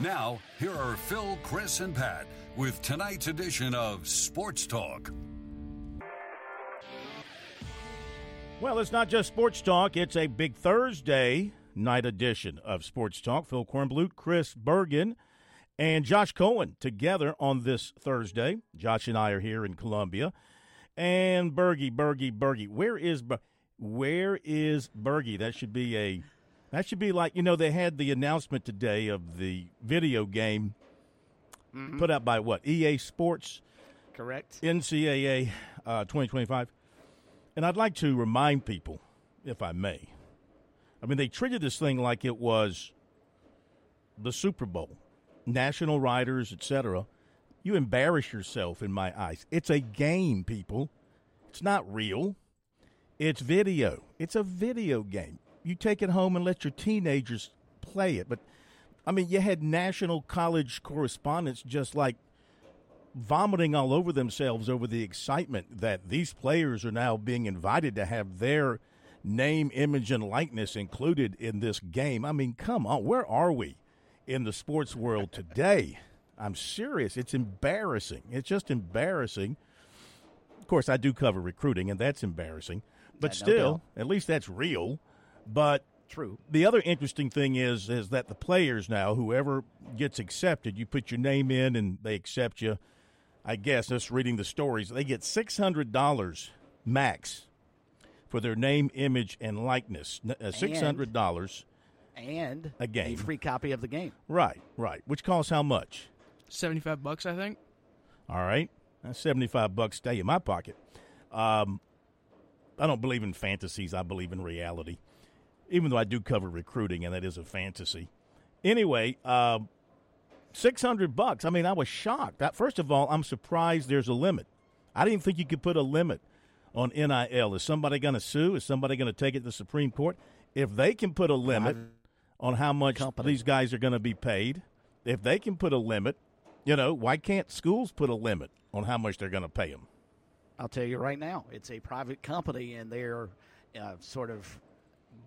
Now, here are Phil, Chris, and Pat with tonight's edition of Sports Talk. Well, it's not just Sports Talk, it's a big Thursday night edition of Sports Talk. Phil Kornblut, Chris Bergen, and Josh Cohen together on this Thursday. Josh and I are here in Columbia. And Bergie, Bergie, Bergie. Where is where is Bergie? That should be a that should be like you know they had the announcement today of the video game Mm-hmm. put out by what EA Sports, Correct. NCAA uh, 2025. And I'd like to remind people, if I may, I mean they treated this thing like it was the Super Bowl, national writers, etc. You embarrass yourself in my eyes. It's a game, people. It's not real. It's video. It's a video game. You take it home and let your teenagers play it. But I mean, you had national college correspondents just like vomiting all over themselves over the excitement that these players are now being invited to have their name, image, and likeness included in this game. I mean, come on, where are we in the sports world today? I'm serious. It's embarrassing. It's just embarrassing. Of course, I do cover recruiting, and that's embarrassing. But Yeah, no still, doubt. at least that's real. But True. the other interesting thing is is that the players now, whoever gets accepted, you put your name in and they accept you. I guess just reading the stories, they get six hundred dollars max for their name, image, and likeness. uh, Six hundred dollars, And A game. a free copy of the game. right? Right. Which costs how much? 75 bucks, I think. All right, that's seventy-five bucks stay in my pocket. Um, I don't believe in fantasies. I believe in reality. Even though I do cover recruiting, and that is a fantasy. Anyway, um, six hundred bucks. I mean, I was shocked. First of all, I'm surprised there's a limit. I didn't think you could put a limit on NIL. Is somebody going to sue? Is somebody going to take it to the Supreme Court? If they can put a limit on how much Company. these guys are going to be paid, if they can put a limit, you know, why can't schools put a limit on how much they're going to pay them? I'll tell you right now, it's a private company, and they're uh, sort of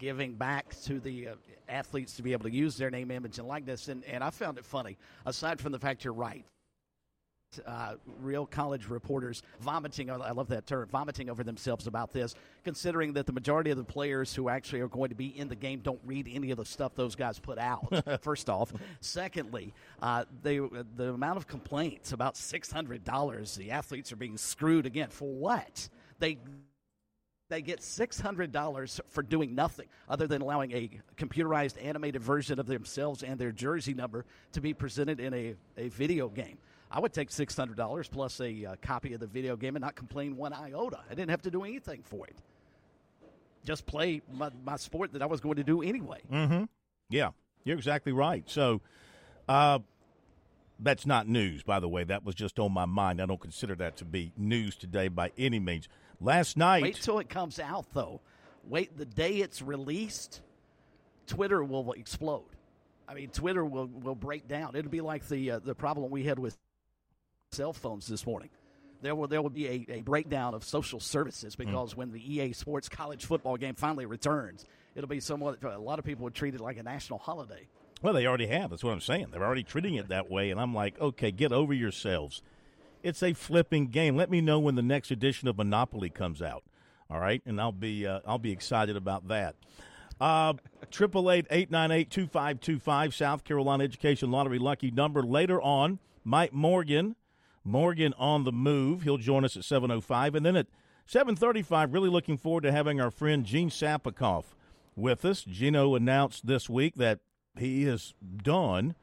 giving back to the uh, athletes to be able to use their name, image, and likeness. And, and I found it funny, aside from the fact you're right. Uh, real college reporters vomiting, I love that term, vomiting over themselves about this, considering that the majority of the players who actually are going to be in the game don't read any of the stuff those guys put out, first off. Secondly, uh, they, the amount of complaints about $600, the athletes are being screwed again. For what? They they get $600 for doing nothing other than allowing a computerized animated version of themselves and their jersey number to be presented in a, a video game. I would take $600 plus a uh, copy of the video game and not complain one iota. I didn't have to do anything for it. Just play my, my sport that I was going to do anyway. Mm-hmm. Yeah, you're exactly right. So, uh, that's not news, by the way. That was just on my mind. I don't consider that to be news today by any means. Last night, Wait till it comes out, though. Wait, the day it's released, Twitter will explode. I mean, Twitter will, will break down. It'll be like the uh, the problem we had with cell phones this morning. There will there will be a, a breakdown of social services because when the EA Sports college football game finally returns, it'll be somewhat. A lot of people would treat it like a national holiday. Well, they already have. That's what I'm saying. They're already treating it that way, and I'm like, okay, get over yourselves. It's a flipping game. Let me know when the next edition of Monopoly comes out. All right, and I'll be uh, I'll be excited about that. Uh, Triple eight eight nine eight two five two five South Carolina Education Lottery lucky number. Later on, Mike Morgan, Morgan on the move. He'll join us at seven oh five, and then at seven thirty five. Really looking forward to having our friend Gene Sapakoff with us. Gino announced this week that he is done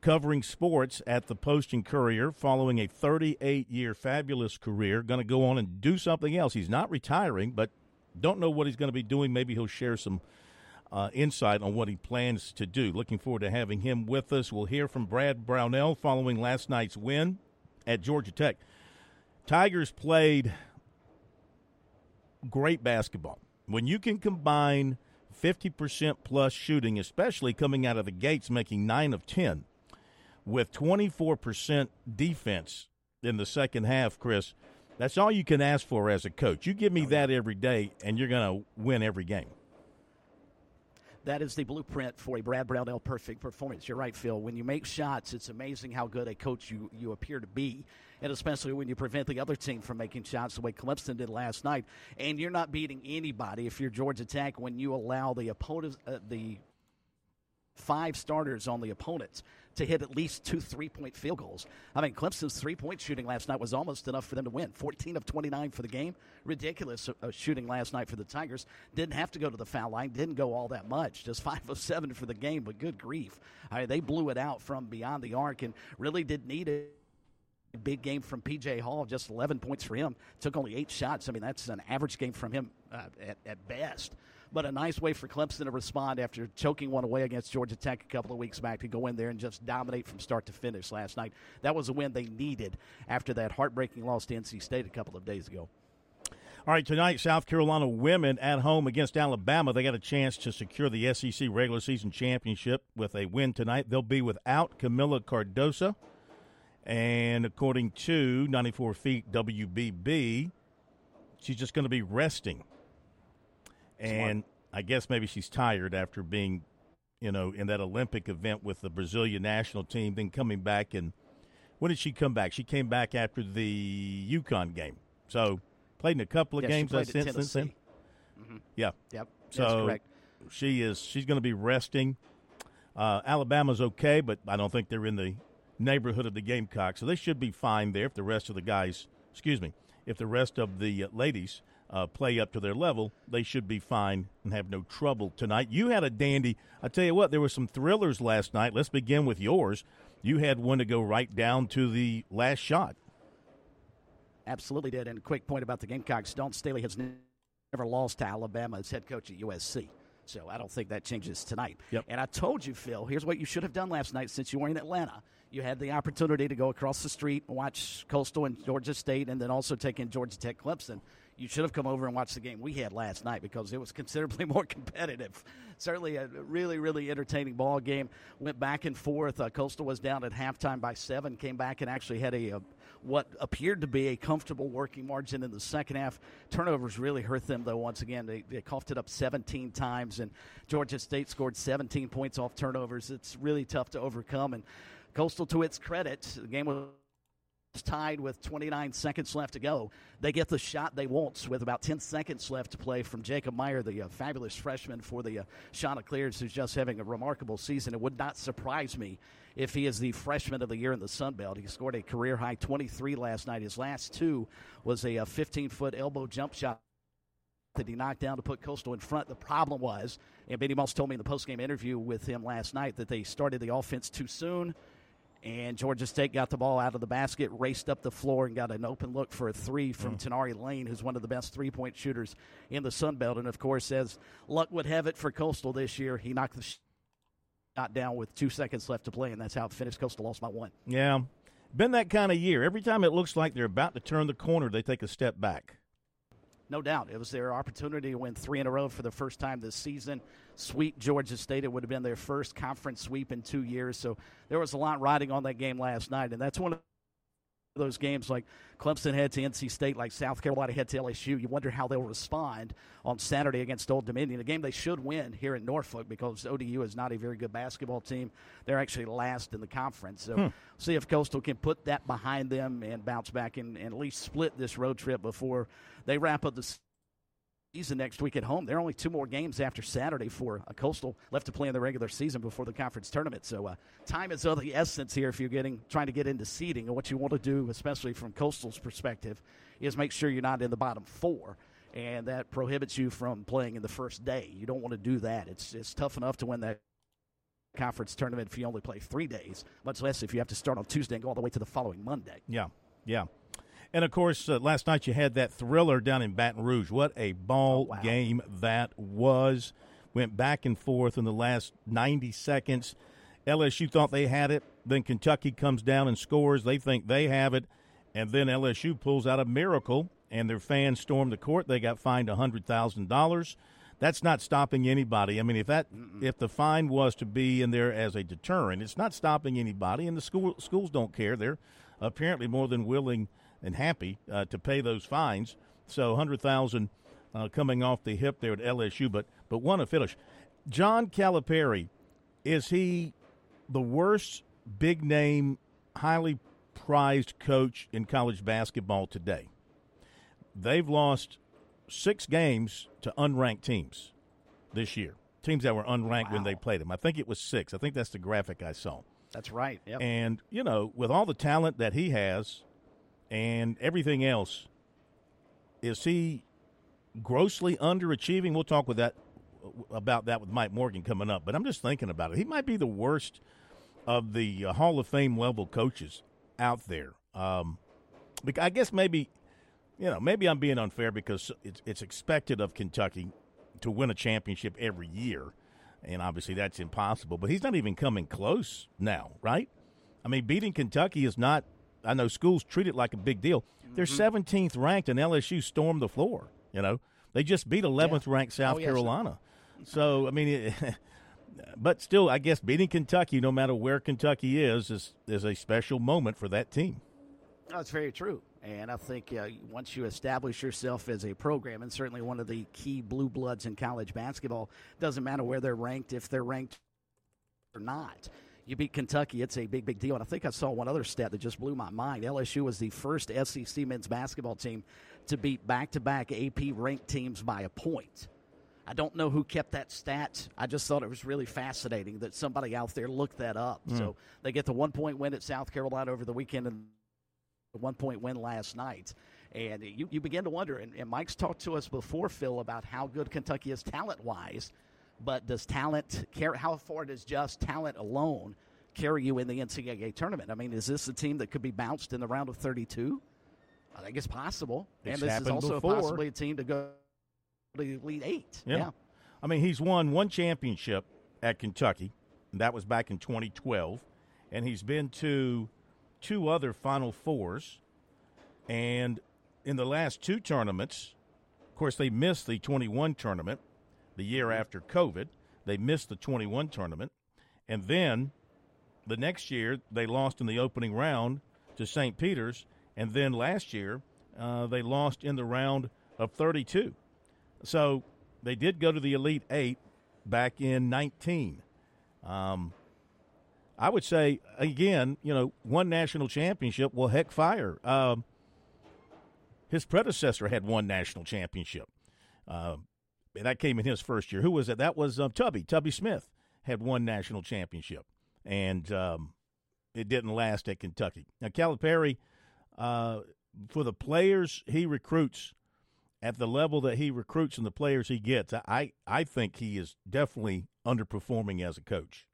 covering sports at the Post and Courier following a 38 year fabulous career. Going to go on and do something else. He's not retiring, but don't know what he's going to be doing. Maybe he'll share some uh, insight on what he plans to do. Looking forward to having him with us. We'll hear from Brad Brownell following last night's win at Georgia Tech. Tigers played great basketball. When you can combine 50% plus shooting, especially coming out of the gates, making 9 of 10, with 24% defense in the second half, Chris, that's all you can ask for as a coach. You give me that every day, and you're going to win every game. That is the blueprint for a Brad Brownell perfect performance. You're right, Phil. When you make shots, it's amazing how good a coach you, you appear to be, and especially when you prevent the other team from making shots the way Clemson did last night. And you're not beating anybody if you're Georgia Tech when you allow the opponent, uh, the five starters on the opponents to hit at least two three point field goals. I mean, Clemson's three point shooting last night was almost enough for them to win. 14 of 29 for the game. Ridiculous uh, shooting last night for the Tigers. Didn't have to go to the foul line, didn't go all that much. Just 5 of 7 for the game, but good grief. They blew it out from beyond the arc and really did need it big game from PJ Hall, just 11 points for him. Took only eight shots. I mean, that's an average game from him uh, at, at best but a nice way for Clemson to respond after choking one away against Georgia Tech a couple of weeks back to go in there and just dominate from start to finish last night. That was a win they needed after that heartbreaking loss to NC State a couple of days ago. All right, tonight, South Carolina women at home against Alabama. They got a chance to secure the SEC regular season championship with a win tonight. They'll be without Kamilla Cardoso. And according to 94 Feet WBB, she's just going to be resting and I guess maybe she's tired after being, you know, in that Olympic event with the Brazilian national team. Then coming back and when did she come back? She came back after the UConn game. So played in a couple of yeah, games since, since then. Mm-hmm. Yeah. Yep. So she is she's going to be resting. Uh, Alabama's okay, but I don't think they're in the neighborhood of the Gamecocks, so they should be fine there if the rest of the guys, excuse me, if the rest of the ladies uh, play up to their level, they should be fine and have no trouble tonight. You had a dandy. I tell you what, there were some thrillers last night. Let's begin with yours. You had one to go right down to the last shot. Absolutely did. And a quick point about the Gamecocks: Dawn Staley has never lost to Alabama as head coach at USC. So I don't think that changes tonight. Yep. And I told you, Phil, here's what you should have done last night since you were in Atlanta. You had the opportunity to go across the street and watch Coastal and Georgia State and then also take in Georgia Tech Clemson you should have come over and watched the game we had last night because it was considerably more competitive. Certainly a really, really entertaining ball game. Went back and forth. Uh, Coastal was down at halftime by seven, came back and actually had a, a, what appeared to be a comfortable working margin in the second half. Turnovers really hurt them, though, once again. They, they coughed it up 17 times, and Georgia State scored 17 points off turnovers. It's really tough to overcome. And Coastal, to its credit, the game was tied with 29 seconds left to go. They get the shot they want with about 10 seconds left to play from Jacob Meyer, the uh, fabulous freshman for the uh, Chanticleers, who's just having a remarkable season. It would not surprise me if he is the freshman of the year in the Sun Belt. He scored a career high 23 last night. His last two was a 15 foot elbow jump shot that he knocked down to put Coastal in front. The problem was, and Benny Moss told me in the postgame interview with him last night, that they started the offense too soon and Georgia State got the ball out of the basket, raced up the floor, and got an open look for a three from mm. Toneari Lane, who's one of the best three point shooters in the Sun Belt. And of course, as luck would have it for Coastal this year, he knocked the shot down with two seconds left to play, and that's how it finished. Coastal lost by one. Yeah. Been that kind of year. Every time it looks like they're about to turn the corner, they take a step back. No doubt. It was their opportunity to win three in a row for the first time this season. Sweep Georgia State. It would have been their first conference sweep in two years. So there was a lot riding on that game last night. And that's one of those games like Clemson head to NC State, like South Carolina head to LSU. You wonder how they'll respond on Saturday against Old Dominion, a game they should win here in Norfolk because ODU is not a very good basketball team. They're actually last in the conference. So hmm. see if Coastal can put that behind them and bounce back and, and at least split this road trip before they wrap up the season next week at home. There are only two more games after Saturday for a Coastal left to play in the regular season before the conference tournament. So uh, time is of the essence here if you're getting trying to get into seeding. And what you want to do, especially from Coastal's perspective, is make sure you're not in the bottom four. And that prohibits you from playing in the first day. You don't want to do that. It's it's tough enough to win that conference tournament if you only play three days, much less if you have to start on Tuesday and go all the way to the following Monday. Yeah, yeah. And of course, uh, last night you had that thriller down in Baton Rouge. What a ball oh, wow. game that was. went back and forth in the last 90 seconds. LSU thought they had it. Then Kentucky comes down and scores. They think they have it. And then LSU pulls out a miracle, and their fans storm the court. They got fined $100,000. That's not stopping anybody. I mean, if that Mm-mm. if the fine was to be in there as a deterrent, it's not stopping anybody, and the school schools don't care. They're apparently more than willing and happy uh, to pay those fines. So, hundred thousand uh, coming off the hip there at LSU, but but one to finish. John Calipari, is he the worst big name, highly prized coach in college basketball today? They've lost six games to unranked teams this year. Teams that were unranked wow. when they played them. I think it was six. I think that's the graphic I saw. That's right. Yep. And, you know, with all the talent that he has and everything else, is he grossly underachieving? We'll talk with that about that with Mike Morgan coming up. But I'm just thinking about it. He might be the worst of the uh, Hall of Fame level coaches out there. Um, I guess maybe, you know, maybe I'm being unfair because it's, it's expected of Kentucky to win a championship every year, and obviously that's impossible. But he's not even coming close now, right? I mean, beating Kentucky is not. I know schools treat it like a big deal. They're 17th mm-hmm. ranked, and LSU stormed the floor. You know, they just beat 11th yeah. ranked South oh, Carolina. So I mean, it, but still, I guess beating Kentucky, no matter where Kentucky is, is is a special moment for that team. That's very true. And I think uh, once you establish yourself as a program, and certainly one of the key blue bloods in college basketball, doesn't matter where they're ranked, if they're ranked or not. You beat Kentucky, it's a big, big deal. And I think I saw one other stat that just blew my mind. LSU was the first SEC men's basketball team to beat back to back AP ranked teams by a point. I don't know who kept that stat. I just thought it was really fascinating that somebody out there looked that up. Mm. So they get the one point win at South Carolina over the weekend and the one point win last night. And you, you begin to wonder, and, and Mike's talked to us before, Phil, about how good Kentucky is talent wise. But does talent carry, how far does just talent alone carry you in the NCAA tournament? I mean, is this a team that could be bounced in the round of 32? I think it's possible. It's and this is also before. possibly a team to go to the Elite Eight. Yeah. yeah. I mean, he's won one championship at Kentucky, and that was back in 2012. And he's been to two other Final Fours. And in the last two tournaments, of course, they missed the 21 tournament the year mm-hmm. after COVID. They missed the 21 tournament. And then the next year, they lost in the opening round to St. Peter's. And then last year, uh, they lost in the round of 32. So they did go to the Elite Eight back in 19. Um, I would say, again, you know, one national championship. Well, heck, fire. Um, his predecessor had one national championship. Uh, that came in his first year. Who was it? That was um, Tubby. Tubby Smith had one national championship, and um, it didn't last at Kentucky. Now, Calipari, uh, for the players he recruits at the level that he recruits and the players he gets, I, I think he is definitely underperforming as a coach.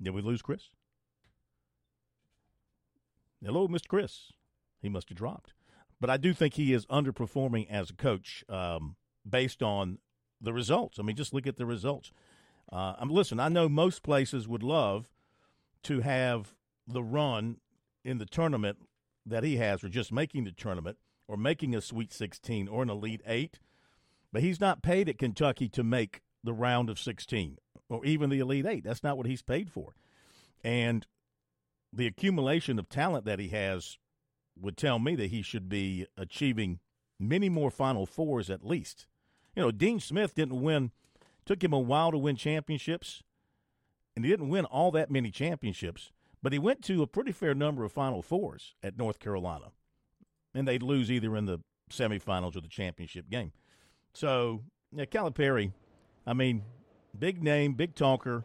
Did we lose Chris? Hello, Mr. Chris. He must have dropped. But I do think he is underperforming as a coach um, based on the results. I mean, just look at the results. Uh, I'm listen. I know most places would love to have the run in the tournament that he has, or just making the tournament, or making a Sweet 16 or an Elite Eight. But he's not paid at Kentucky to make the round of 16 or even the Elite Eight. That's not what he's paid for. And the accumulation of talent that he has would tell me that he should be achieving many more Final Fours at least. You know, Dean Smith didn't win, took him a while to win championships, and he didn't win all that many championships. But he went to a pretty fair number of Final Fours at North Carolina, and they'd lose either in the semifinals or the championship game. So, yeah, Calipari, I mean, big name, big talker,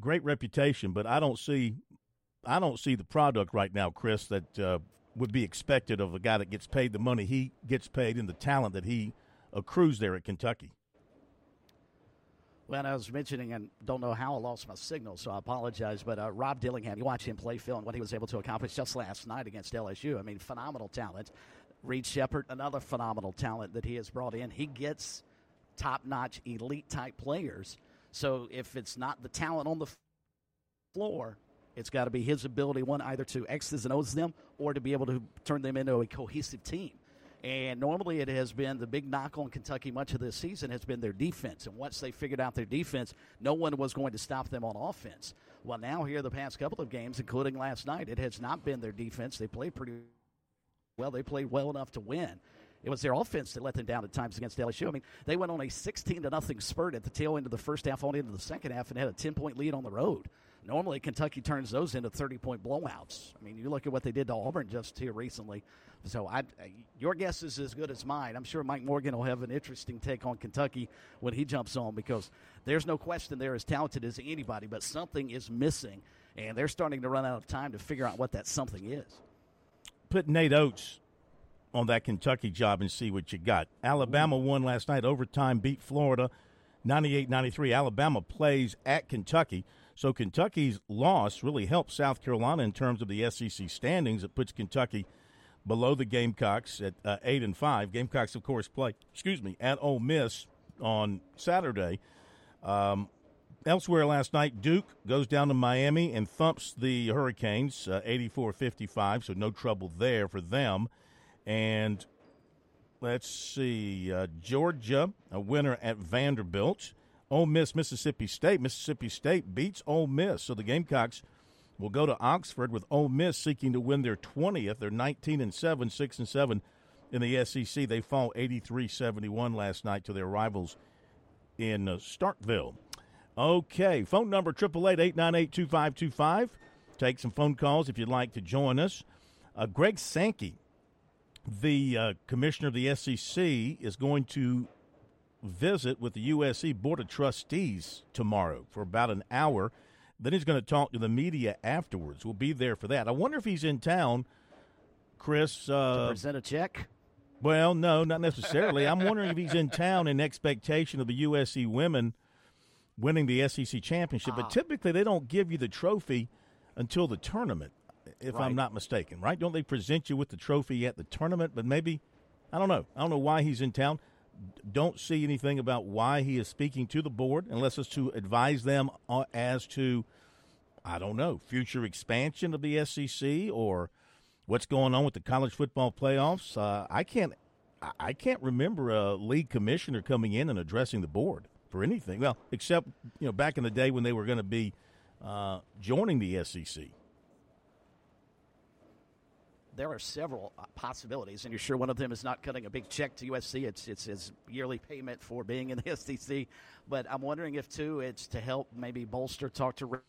great reputation, but I don't see, I don't see the product right now, Chris, that uh, would be expected of a guy that gets paid the money he gets paid and the talent that he accrues there at Kentucky. Well, I was mentioning, and don't know how I lost my signal, so I apologize. But uh, Rob Dillingham, you watch him play, Phil, and what he was able to accomplish just last night against LSU. I mean, phenomenal talent. Reed Sheppard, another phenomenal talent that he has brought in. He gets top notch, elite type players. So if it's not the talent on the floor, it's got to be his ability, one, either to X's and O's them or to be able to turn them into a cohesive team. And normally it has been the big knock on Kentucky much of this season has been their defense. And once they figured out their defense, no one was going to stop them on offense. Well, now here the past couple of games, including last night, it has not been their defense. They played pretty well. They played well enough to win. It was their offense that let them down at times against LSU. I mean, they went on a 16 to nothing spurt at the tail end of the first half, on into the second half, and had a 10 point lead on the road. Normally, Kentucky turns those into 30 point blowouts. I mean, you look at what they did to Auburn just here recently. So, I, your guess is as good as mine. I'm sure Mike Morgan will have an interesting take on Kentucky when he jumps on because there's no question they're as talented as anybody, but something is missing, and they're starting to run out of time to figure out what that something is. Put Nate Oats on that Kentucky job and see what you got. Alabama won last night, overtime, beat Florida 98 93. Alabama plays at Kentucky. So Kentucky's loss really helps South Carolina in terms of the SEC standings. It puts Kentucky below the Gamecocks at uh, eight and five. Gamecocks, of course, play excuse me at Ole Miss on Saturday. Um, elsewhere last night, Duke goes down to Miami and thumps the Hurricanes uh, 84 55, so no trouble there for them. And let's see, uh, Georgia, a winner at Vanderbilt. Ole Miss, Mississippi State. Mississippi State beats Ole Miss, so the Gamecocks will go to Oxford with Ole Miss seeking to win their 20th. They're 19 and 7, 6 and 7 in the SEC. They fall 83-71 last night to their rivals in uh, Starkville. Okay, phone number 888-898-2525. Take some phone calls if you'd like to join us. Uh, Greg Sankey, the uh, commissioner of the SEC, is going to visit with the USC Board of Trustees tomorrow for about an hour. Then he's going to talk to the media afterwards. We'll be there for that. I wonder if he's in town, Chris. Uh, to present a check? Well, no, not necessarily. I'm wondering if he's in town in expectation of the USC women winning the SEC championship. Ah. But typically, they don't give you the trophy until the tournament, if right. I'm not mistaken, right? Don't they present you with the trophy at the tournament? But maybe, I don't know. I don't know why he's in town don't see anything about why he is speaking to the board unless it's to advise them uh, as to, I don't know, future expansion of the SEC or what's going on with the college football playoffs. Uh, I can't, I can't remember a league commissioner coming in and addressing the board for anything. Well, except you know back in the day when they were going to be uh, joining the SEC there are several uh, possibilities, and you're sure one of them is not cutting a big check to USC. It's it's his yearly payment for being in the SEC. But I'm wondering if too it's to help maybe bolster, talk to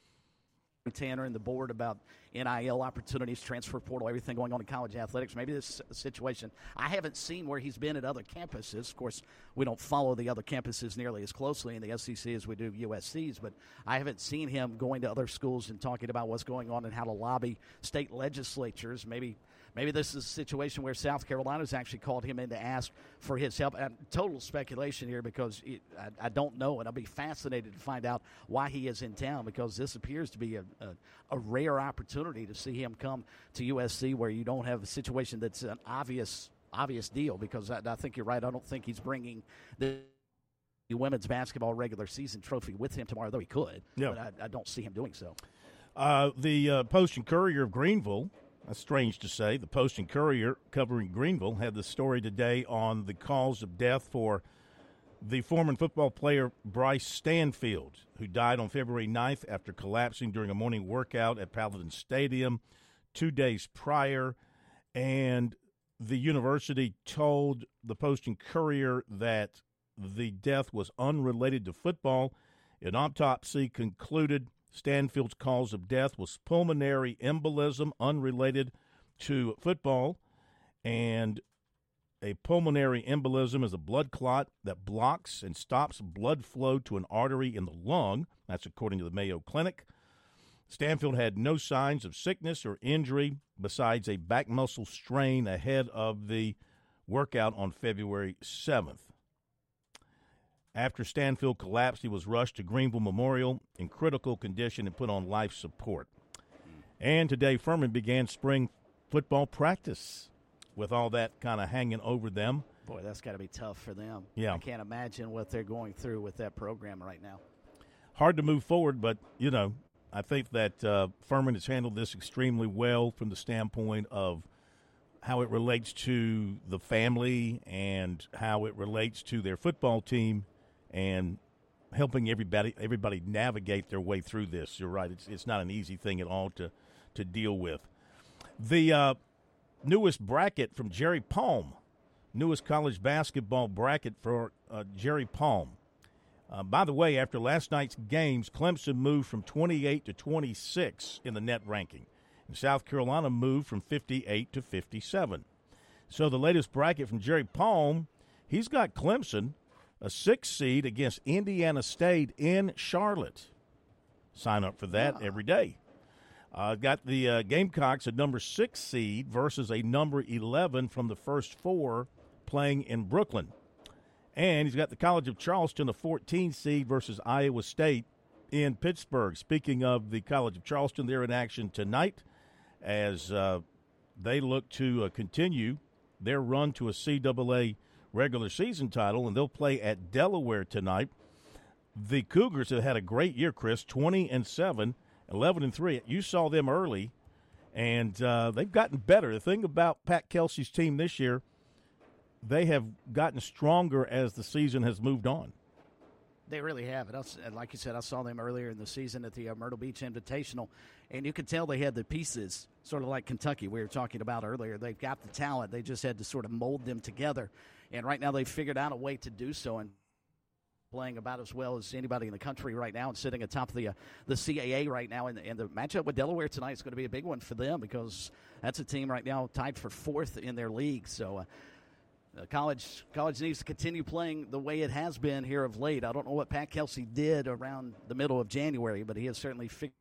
Tanner and the board about NIL opportunities, transfer portal, everything going on in college athletics. Maybe this situation. I haven't seen where he's been at other campuses. Of course, we don't follow the other campuses nearly as closely in the SEC as we do USC's, but I haven't seen him going to other schools and talking about what's going on and how to lobby state legislatures. Maybe Maybe this is a situation where South Carolina's actually called him in to ask for his help. And total speculation here because it, I, I, don't know, and I'll be fascinated to find out why he is in town because this appears to be a, a, a rare opportunity to see him come to USC where you don't have a situation that's an obvious obvious deal because I, I think you're right. I don't think he's bringing the women's basketball regular season trophy with him tomorrow, though he could. Yeah. But I, I don't see him doing so. Uh, the uh, Post and Courier of Greenville that's strange to say. The Post and Courier, covering Greenville, had the story today on the cause of death for the former football player Bryce Stanfield, who died on February 9th after collapsing during a morning workout at Paladin Stadium two days prior. And the university told the Post and Courier that the death was unrelated to football. An autopsy concluded Stanfield's cause of death was pulmonary embolism unrelated to football. And a pulmonary embolism is a blood clot that blocks and stops blood flow to an artery in the lung. That's according to the Mayo Clinic. Stanfield had no signs of sickness or injury besides a back muscle strain ahead of the workout on February 7th. After Stanfield collapsed, he was rushed to Greenville Memorial in critical condition and put on life support. And today, Furman began spring football practice. with all that kind of hanging over them. Boy, that's got to be tough for them. Yeah. I can't imagine what they're going through with that program right now. Hard to move forward, but, you know, I think that uh, Furman has handled this extremely well from the standpoint of how it relates to the family and how it relates to their football team and helping everybody everybody navigate their way through this. You're right; it's it's not an easy thing at all to to deal with. The uh, newest bracket from Jerry Palm, newest college basketball bracket for uh, Jerry Palm. Uh, by the way, after last night's games, Clemson moved from 28 to 26 in the net ranking. And South Carolina moved from 58 to 57. So the latest bracket from Jerry Palm, he's got Clemson, a six seed against Indiana State in Charlotte. Sign up for that every day. Uh, got the uh, Gamecocks, a number six seed, versus a number 11 from the first four playing in Brooklyn. And he's got the College of Charleston, a 14 seed, versus Iowa State in Pittsburgh. Speaking of the College of Charleston, they're in action tonight as uh, they look to uh, continue their run to a CAA regular season title, and they'll play at Delaware tonight. The Cougars have had a great year, Chris, 20 and 7, 11 and 3. You saw them early, and uh, they've gotten better. The thing about Pat Kelsey's team this year, they have gotten stronger as the season has moved on. They really have. And, like you said, I saw them earlier in the season at the uh, Myrtle Beach Invitational, and you could tell they had the pieces, sort of like Kentucky we were talking about earlier. They've got the talent. They just had to sort of mold them together. And right now they've figured out a way to do so and playing about as well as anybody in the country right now and sitting atop the uh, the CAA right now. And, and the matchup with Delaware tonight is going to be a big one for them because that's a team right now tied for fourth in their league. So. Uh, uh, college college needs to continue playing the way it has been here of late. I don't know what Pat Kelsey did around the middle of January, but he has certainly figured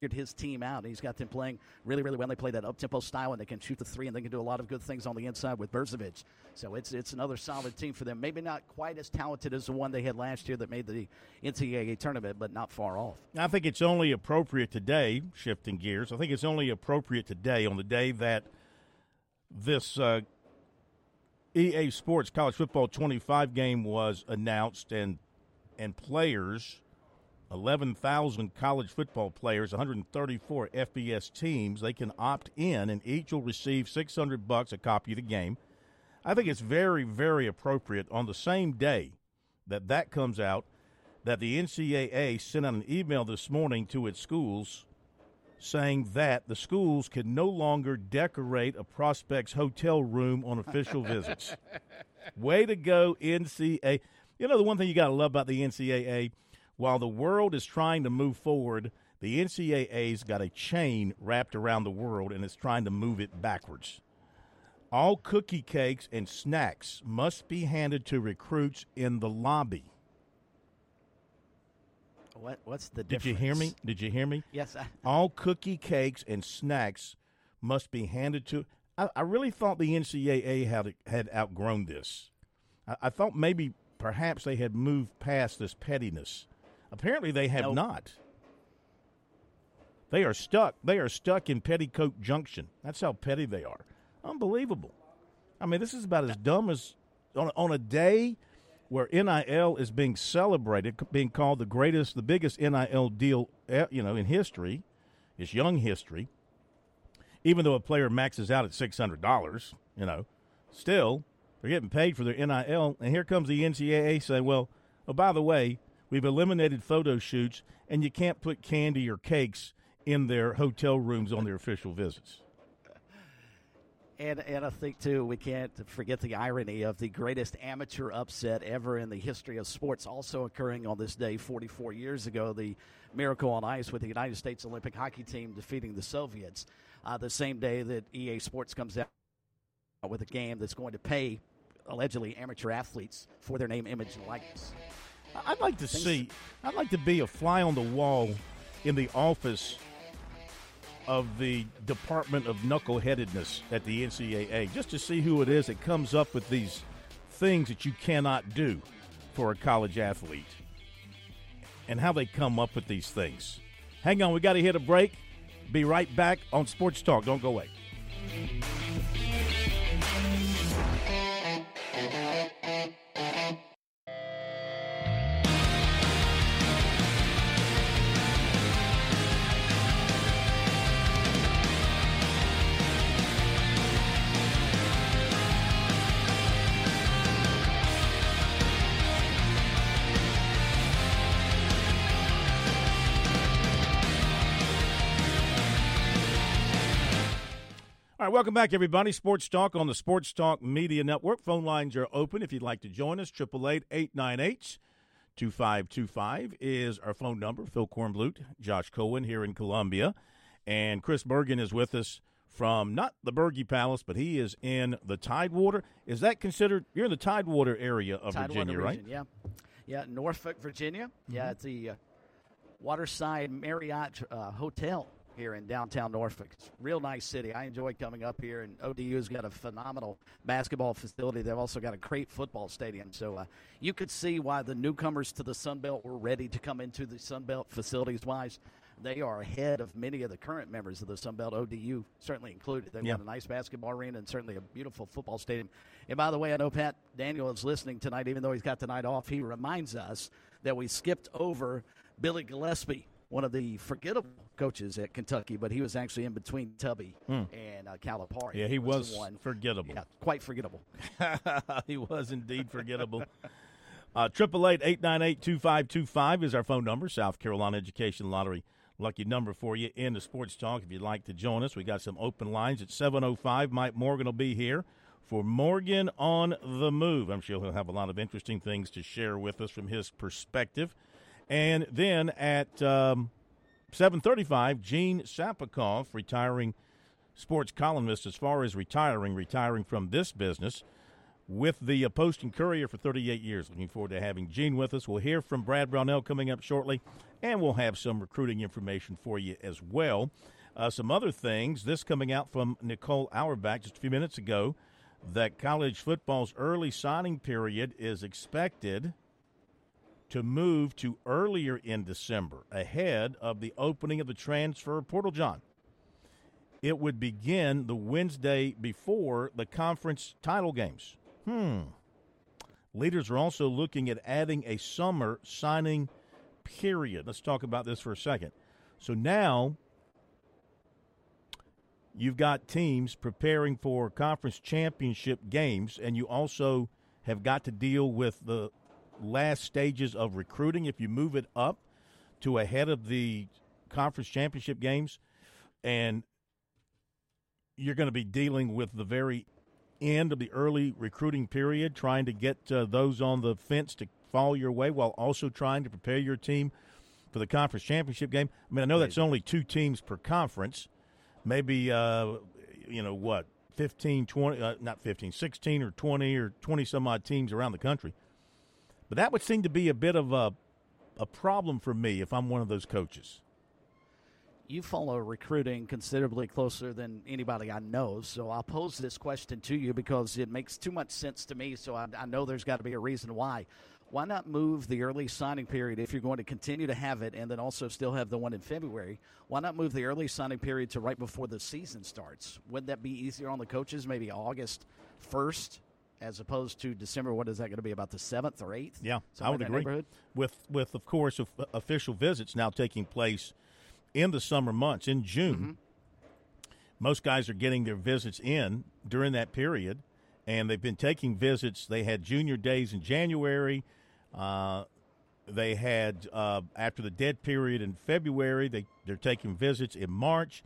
his team out. He's got them playing really, really well. They play that up tempo style, and they can shoot the three, and they can do a lot of good things on the inside with Brzovic. So it's it's another solid team for them. Maybe not quite as talented as the one they had last year that made the NCAA tournament, but not far off. I think it's only appropriate today, shifting gears. I think it's only appropriate today on the day that this. Uh, EA Sports College Football 25 game was announced, and and players, 11,000 college football players, 134 FBS teams, they can opt in, and each will receive 600 bucks a copy of the game. I think it's very, very appropriate on the same day that that comes out that the NCAA sent out an email this morning to its schools saying that the schools can no longer decorate a prospect's hotel room on official visits. Way to go, NCAA. You know, the one thing you got to love about the NCAA, while the world is trying to move forward, the NCAA's got a chain wrapped around the world and it's trying to move it backwards. All cookie cakes and snacks must be handed to recruits in the lobby. What what's the difference? Did you hear me? Did you hear me? Yes. I, all cookie cakes and snacks must be handed to. I, I really thought the NCAA had had outgrown this. I, I, thought maybe perhaps they had moved past this pettiness. Apparently, they have Nope. not. They are stuck. They are stuck in Petticoat Junction. That's how petty they are. Unbelievable. I mean, this is about as dumb as on, on a day where NIL is being celebrated, being called the greatest, the biggest NIL deal, eh, you know, in history. It's young history. Even though a player maxes out at six hundred dollars, you know, still they're getting paid for their NIL. And here comes the NCAA saying, "Well, oh by the way, we've eliminated photo shoots, and you can't put candy or cakes in their hotel rooms on their official visits." And and I think too we can't forget the irony of the greatest amateur upset ever in the history of sports, also occurring on this day 44 years ago. The miracle on ice with the United States Olympic hockey team defeating the Soviets. Uh, the same day that EA Sports comes out with a game that's going to pay allegedly amateur athletes for their name, image, and likeness. I'd like to see. I'd like to be a fly on the wall in the office of the Department of Knuckleheadedness at the NCAA, just to see who it is that comes up with these things that you cannot do for a college athlete, and how they come up with these things. Hang on, we got to hit a break. Be right back on Sports Talk. Don't go away. Right, welcome back, everybody. Sports Talk on the Sports Talk Media Network. Phone lines are open if you'd like to join us. 888 2525 is our phone number. Phil Kornblut, Josh Cohen here in Columbia. And Chris Bergen is with us from not the Berge Palace, but he is in the Tidewater. Is that considered? You're in the Tidewater area of Tidewater Virginia, region, right? Yeah, yeah, Norfolk, Virginia. Mm-hmm. Yeah, it's the uh, Waterside Marriott uh, Hotel here in downtown Norfolk. It's a real nice city. I enjoy coming up here, and ODU's got a phenomenal basketball facility. They've also got a great football stadium. So uh, you could see why the newcomers to the Sun Belt were ready to come into the Sun Belt facilities wise. They are ahead of many of the current members of the Sun Belt, ODU certainly included. They've Yeah. got a nice basketball arena and certainly a beautiful football stadium. And by the way, I know Pat Daniel is listening tonight, even though he's got the night off. He reminds us that we skipped over Billy Gillispie, one of the forgettable coaches at Kentucky, but he was actually in between Tubby and uh, Calipari. Hmm. Yeah, he was the one. forgettable. Yeah, quite forgettable. he was indeed forgettable. Uh, Triple eight eight nine eight two five two five is our phone number. South Carolina Education Lottery lucky number for you in the sports talk. If you'd like to join us, we got some open lines at seven oh five. Mike Morgan will be here for Morgan on the Move. I'm sure he'll have a lot of interesting things to share with us from his perspective. And then at um, seven thirty five, Gene Sapakoff, retiring sports columnist, as far as retiring, retiring from this business with the uh, Post and Courier for 38 years. Looking forward to having Gene with us. We'll hear from Brad Brownell coming up shortly, and we'll have some recruiting information for you as well. Uh, some other things. This coming out from Nicole Auerbach just a few minutes ago that college football's early signing period is expected to move to earlier in December, ahead of the opening of the transfer portal, John it would begin the Wednesday before the conference title games. Hmm. Leaders are also looking at adding a summer signing period. Let's talk about this for a second. So now you've got teams preparing for conference championship games, and you also have got to deal with the last stages of recruiting if you move it up to ahead of the conference championship games. And you're going to be dealing with the very end of the early recruiting period, trying to get uh, those on the fence to fall your way while also trying to prepare your team for the conference championship game. I mean, I know that's only two teams per conference, maybe, uh, you know, what, 15, 20, uh, not 15, 16 or 20 or 20 some odd teams around the country. But that would seem to be a bit of a, a problem for me if I'm one of those coaches. You follow recruiting considerably closer than anybody I know, so I'll pose this question to you because it makes too much sense to me. So I, I know there's got to be a reason why. Why not move the early signing period if you're going to continue to have it and then also still have the one in February? Why not move the early signing period to right before the season starts? Wouldn't that be easier on the coaches? Maybe August 1st as opposed to December. What is that going to be about the 7th or 8th? Yeah, I would agree. With with of course of, official visits now taking place in the summer months in June. Mm-hmm. Most guys are getting their visits in during that period, and they've been taking visits. They had junior days in January. Uh, they had uh, after the dead period in February. They they're taking visits in March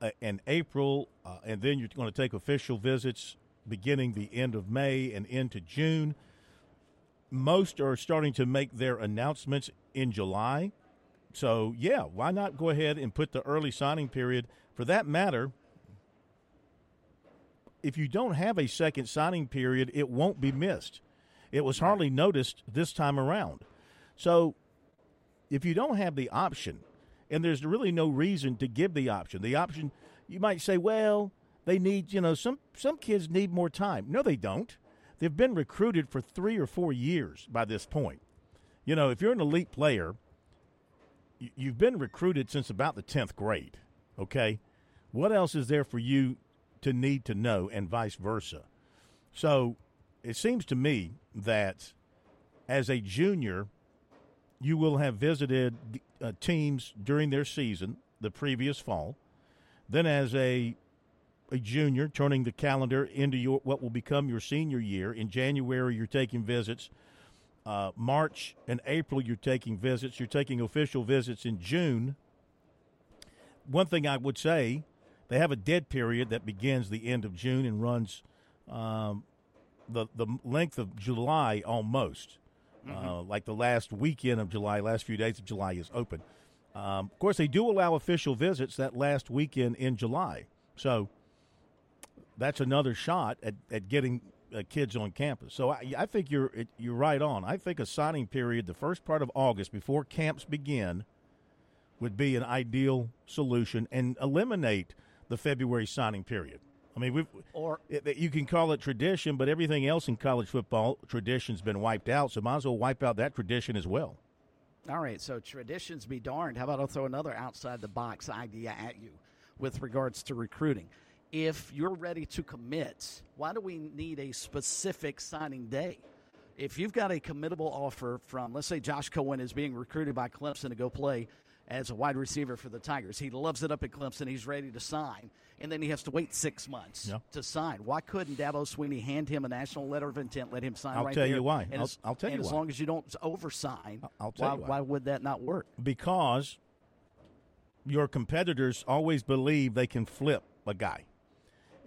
uh, and April, uh, and then you're going to take official visits beginning the end of May and into June most are starting to make their announcements in July. So, yeah, why not go ahead and put the early signing period? For that matter, if you don't have a second signing period, it won't be missed. It was hardly noticed this time around. So, if you don't have the option, and there's really no reason to give the option, the option, you might say, well, they need, you know, some, some kids need more time. No, they don't. They've been recruited for three or four years by this point. You know, if you're an elite player, you- you've been recruited since about the 10th grade, okay? What else is there for you to need to know, and vice versa? So it seems to me that as a junior, you will have visited uh, teams during their season the previous fall. Then, as a a junior, turning the calendar into your what will become your senior year. In January, you're taking visits. Uh, March and April, you're taking visits. You're taking official visits in June. One thing I would say they have a dead period that begins the end of June and runs um, the the length of July almost. Mm-hmm. Uh, like the last weekend of July, last few days of July is open. Um, of course, they do allow official visits that last weekend in July. So that's another shot at, at getting uh, kids on campus. So I, I think you're you're right on. I think a signing period, the first part of August before camps begin, would be an ideal solution and eliminate the February signing period. I mean, we've or it, you can call it tradition, but everything else in college football tradition's been wiped out. So might as well wipe out that tradition as well. All right, so traditions be darned. How about I'll throw another outside the box idea at you with regards to recruiting? If you're ready to commit, why do we need a specific signing day? If you've got a committable offer from, let's say Josh Cohen is being recruited by Clemson to go play as a wide receiver for the Tigers. He loves it up at Clemson. He's ready to sign. And then he has to wait six months yeah. to sign. Why couldn't Dabo Swinney hand him a national letter of intent, let him sign? I'll right tell there? you why. And I'll, I'll tell you as why. long as you don't oversign, I'll tell why, you why. why would that not work? Because your competitors always believe they can flip a guy.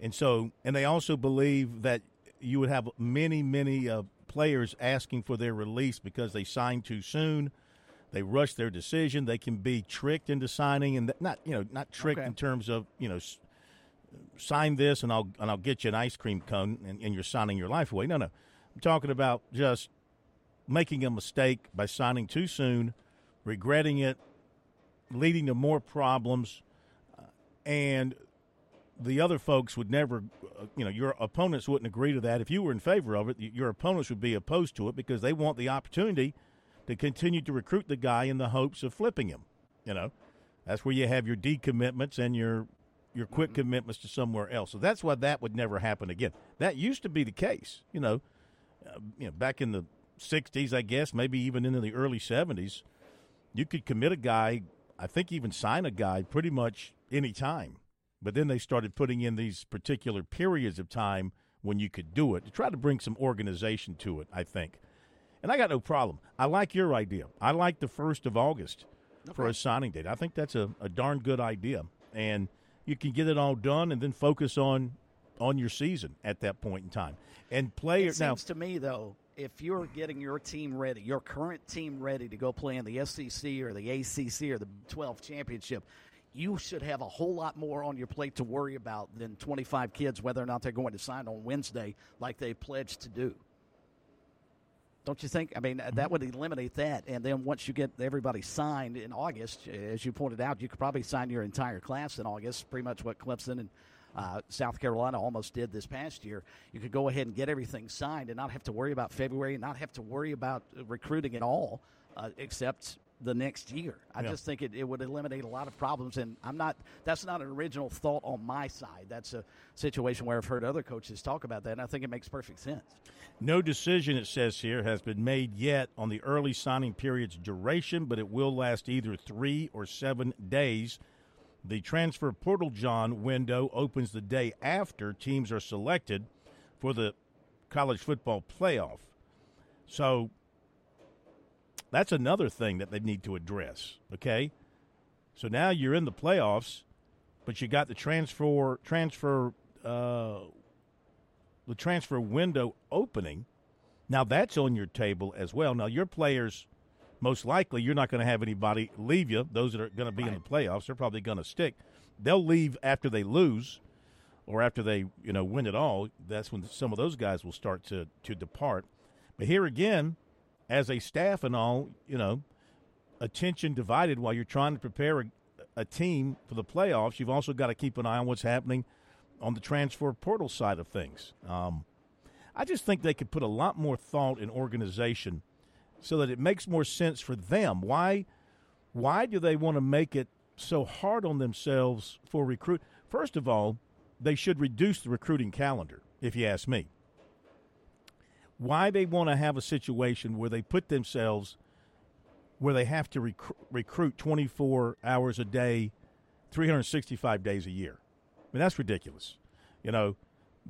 And so, and they also believe that you would have many, many uh, players asking for their release because they signed too soon – they rush their decision. They can be tricked into signing, and not you know not tricked okay. in terms of you know sign this and I'll and I'll get you an ice cream cone and, and you're signing your life away. No, no, I'm talking about just making a mistake by signing too soon, regretting it, leading to more problems, uh, and the other folks would never, uh, you know, your opponents wouldn't agree to that. If you were in favor of it, your opponents would be opposed to it because they want the opportunity to continue to recruit the guy in the hopes of flipping him. You know, that's where you have your decommitments and your your quick mm-hmm. commitments to somewhere else. So that's why that would never happen again. That used to be the case. You know, uh, you know, back in the '60s, I guess, maybe even into the early '70s, you could commit a guy. I think even sign a guy pretty much any time. But then they started putting in these particular periods of time when you could do it to try to bring some organization to it. I think. And I got no problem. I like your idea. I like the 1st of August okay. for a signing date. I think that's a, a darn good idea. And you can get it all done and then focus on on your season at that point in time. And play it now. seems to me though, if you're getting your team ready, your current team ready to go play in the SEC or the ACC or the 12 championship, you should have a whole lot more on your plate to worry about than 25 kids, whether or not they're going to sign on Wednesday like they pledged to do. Don't you think? I mean, that would eliminate that. And then once you get everybody signed in August, as you pointed out, you could probably sign your entire class in August, pretty much what Clemson and uh, South Carolina almost did this past year. You could go ahead and get everything signed and not have to worry about February, not have to worry about recruiting at all, uh, except the next year. I yeah. just think it, it would eliminate a lot of problems. And I'm not, that's not an original thought on my side. That's a situation where I've heard other coaches talk about that, and I think it makes perfect sense. No decision, it says here, has been made yet on the early signing period's duration, but it will last either three or seven days. The transfer portal, John, window opens the day after teams are selected for the college football playoff. So that's another thing that they need to address. Okay, so now you're in the playoffs, but you got the transfer transfer uh, the transfer window opening. Now that's on your table as well. Now your players, most likely, you're not going to have anybody leave you. Those that are going to be right. in the playoffs, they're probably going to stick. They'll leave after they lose, or after they you know win it all. That's when some of those guys will start to to depart. But here again, as a staff and all, you know, attention divided while you're trying to prepare a, a team for the playoffs. You've also got to keep an eye on what's happening on the transfer portal side of things. Um, I just think they could put a lot more thought in organization so that it makes more sense for them. Why? Why do they want to make it so hard on themselves for recruit? First of all, they should reduce the recruiting calendar, if you ask me why they want to have a situation where they put themselves where they have to rec- recruit 24 hours a day, 365 days a year. I mean, that's ridiculous. You know,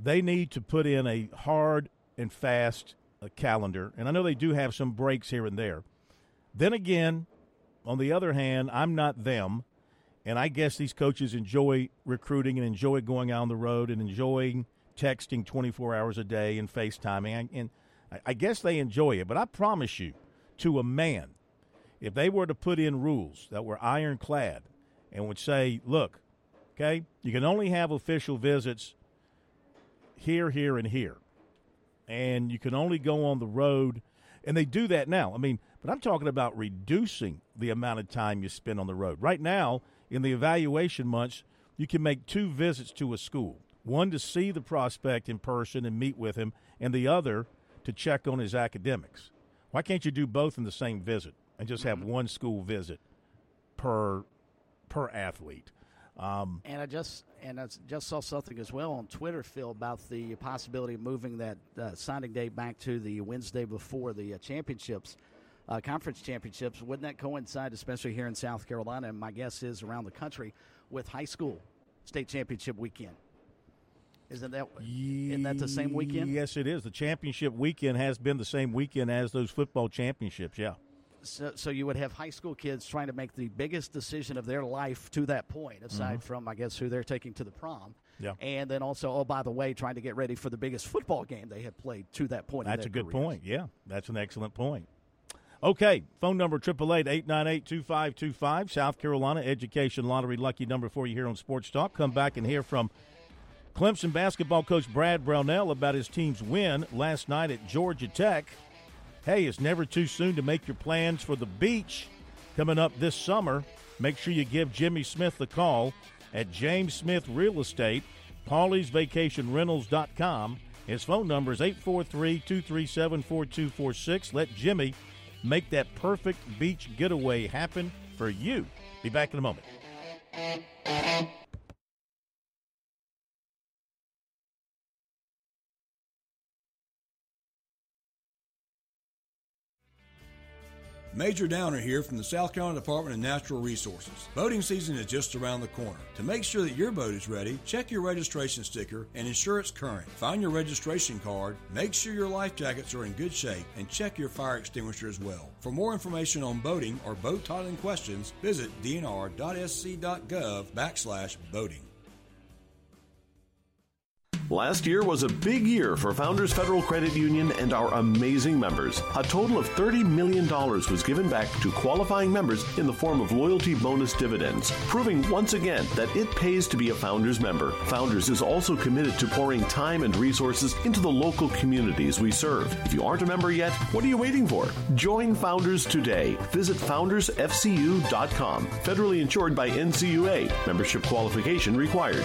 they need to put in a hard and fast uh, calendar, and I know they do have some breaks here and there. Then again, on the other hand, I'm not them, And I guess these coaches enjoy recruiting and enjoy going out on the road and enjoying texting 24 hours a day and FaceTiming. And I guess they enjoy it. But I promise you, to a man, if they were to put in rules that were ironclad and would say, look, okay, you can only have official visits here, here, and here. And you can only go on the road. And they do that now. I mean, but I'm talking about reducing the amount of time you spend on the road. Right now, in the evaluation months, you can make two visits to a school one to see the prospect in person and meet with him, and the other to check on his academics. Why can't you do both in the same visit and just have mm-hmm. one school visit per per athlete? Um, and I just and I just saw something as well on Twitter, Phil, about the possibility of moving that uh, signing day back to the Wednesday before the uh, championships, uh, conference championships. Wouldn't that coincide, especially here in South Carolina, and my guess is around the country, with high school state championship weekend? Isn't that isn't that the same weekend? Yes, it is. The championship weekend has been the same weekend as those football championships. Yeah. So, so you would have high school kids trying to make the biggest decision of their life to that point, aside mm-hmm. from I guess who they're taking to the prom. Yeah. And then also, oh by the way, trying to get ready for the biggest football game they have played to that point. That's a good careers. point. Yeah, that's an excellent point. Okay, phone number 888-898-2525, South Carolina Education Lottery lucky number for you here on Sports Talk. Come back and hear from Clemson basketball coach Brad Brownell about his team's win last night at Georgia Tech. Hey, it's never too soon to make your plans for the beach coming up this summer. Make sure you give Jimmy Smith a call at James Smith Real Estate, Paulie'sVacationRentals.com. His phone number is 843 237 4246. Let Jimmy make that perfect beach getaway happen for you. Be back in a moment. Major Downer here from the South Carolina Department of Natural Resources. Boating season is just around the corner. To make sure that your boat is ready, check your registration sticker and ensure it's current. Find your registration card, make sure your life jackets are in good shape, and check your fire extinguisher as well. For more information on boating or boat titling questions, visit dnr.sc.gov backslash boating. Last year was a big year for Founders Federal Credit Union and our amazing members. A total of $30 million was given back to qualifying members in the form of loyalty bonus dividends, proving once again that it pays to be a Founders member. Founders is also committed to pouring time and resources into the local communities we serve. If you aren't a member yet, what are you waiting for? Join Founders today. Visit foundersfcu.com. Federally insured by NCUA. Membership qualification required.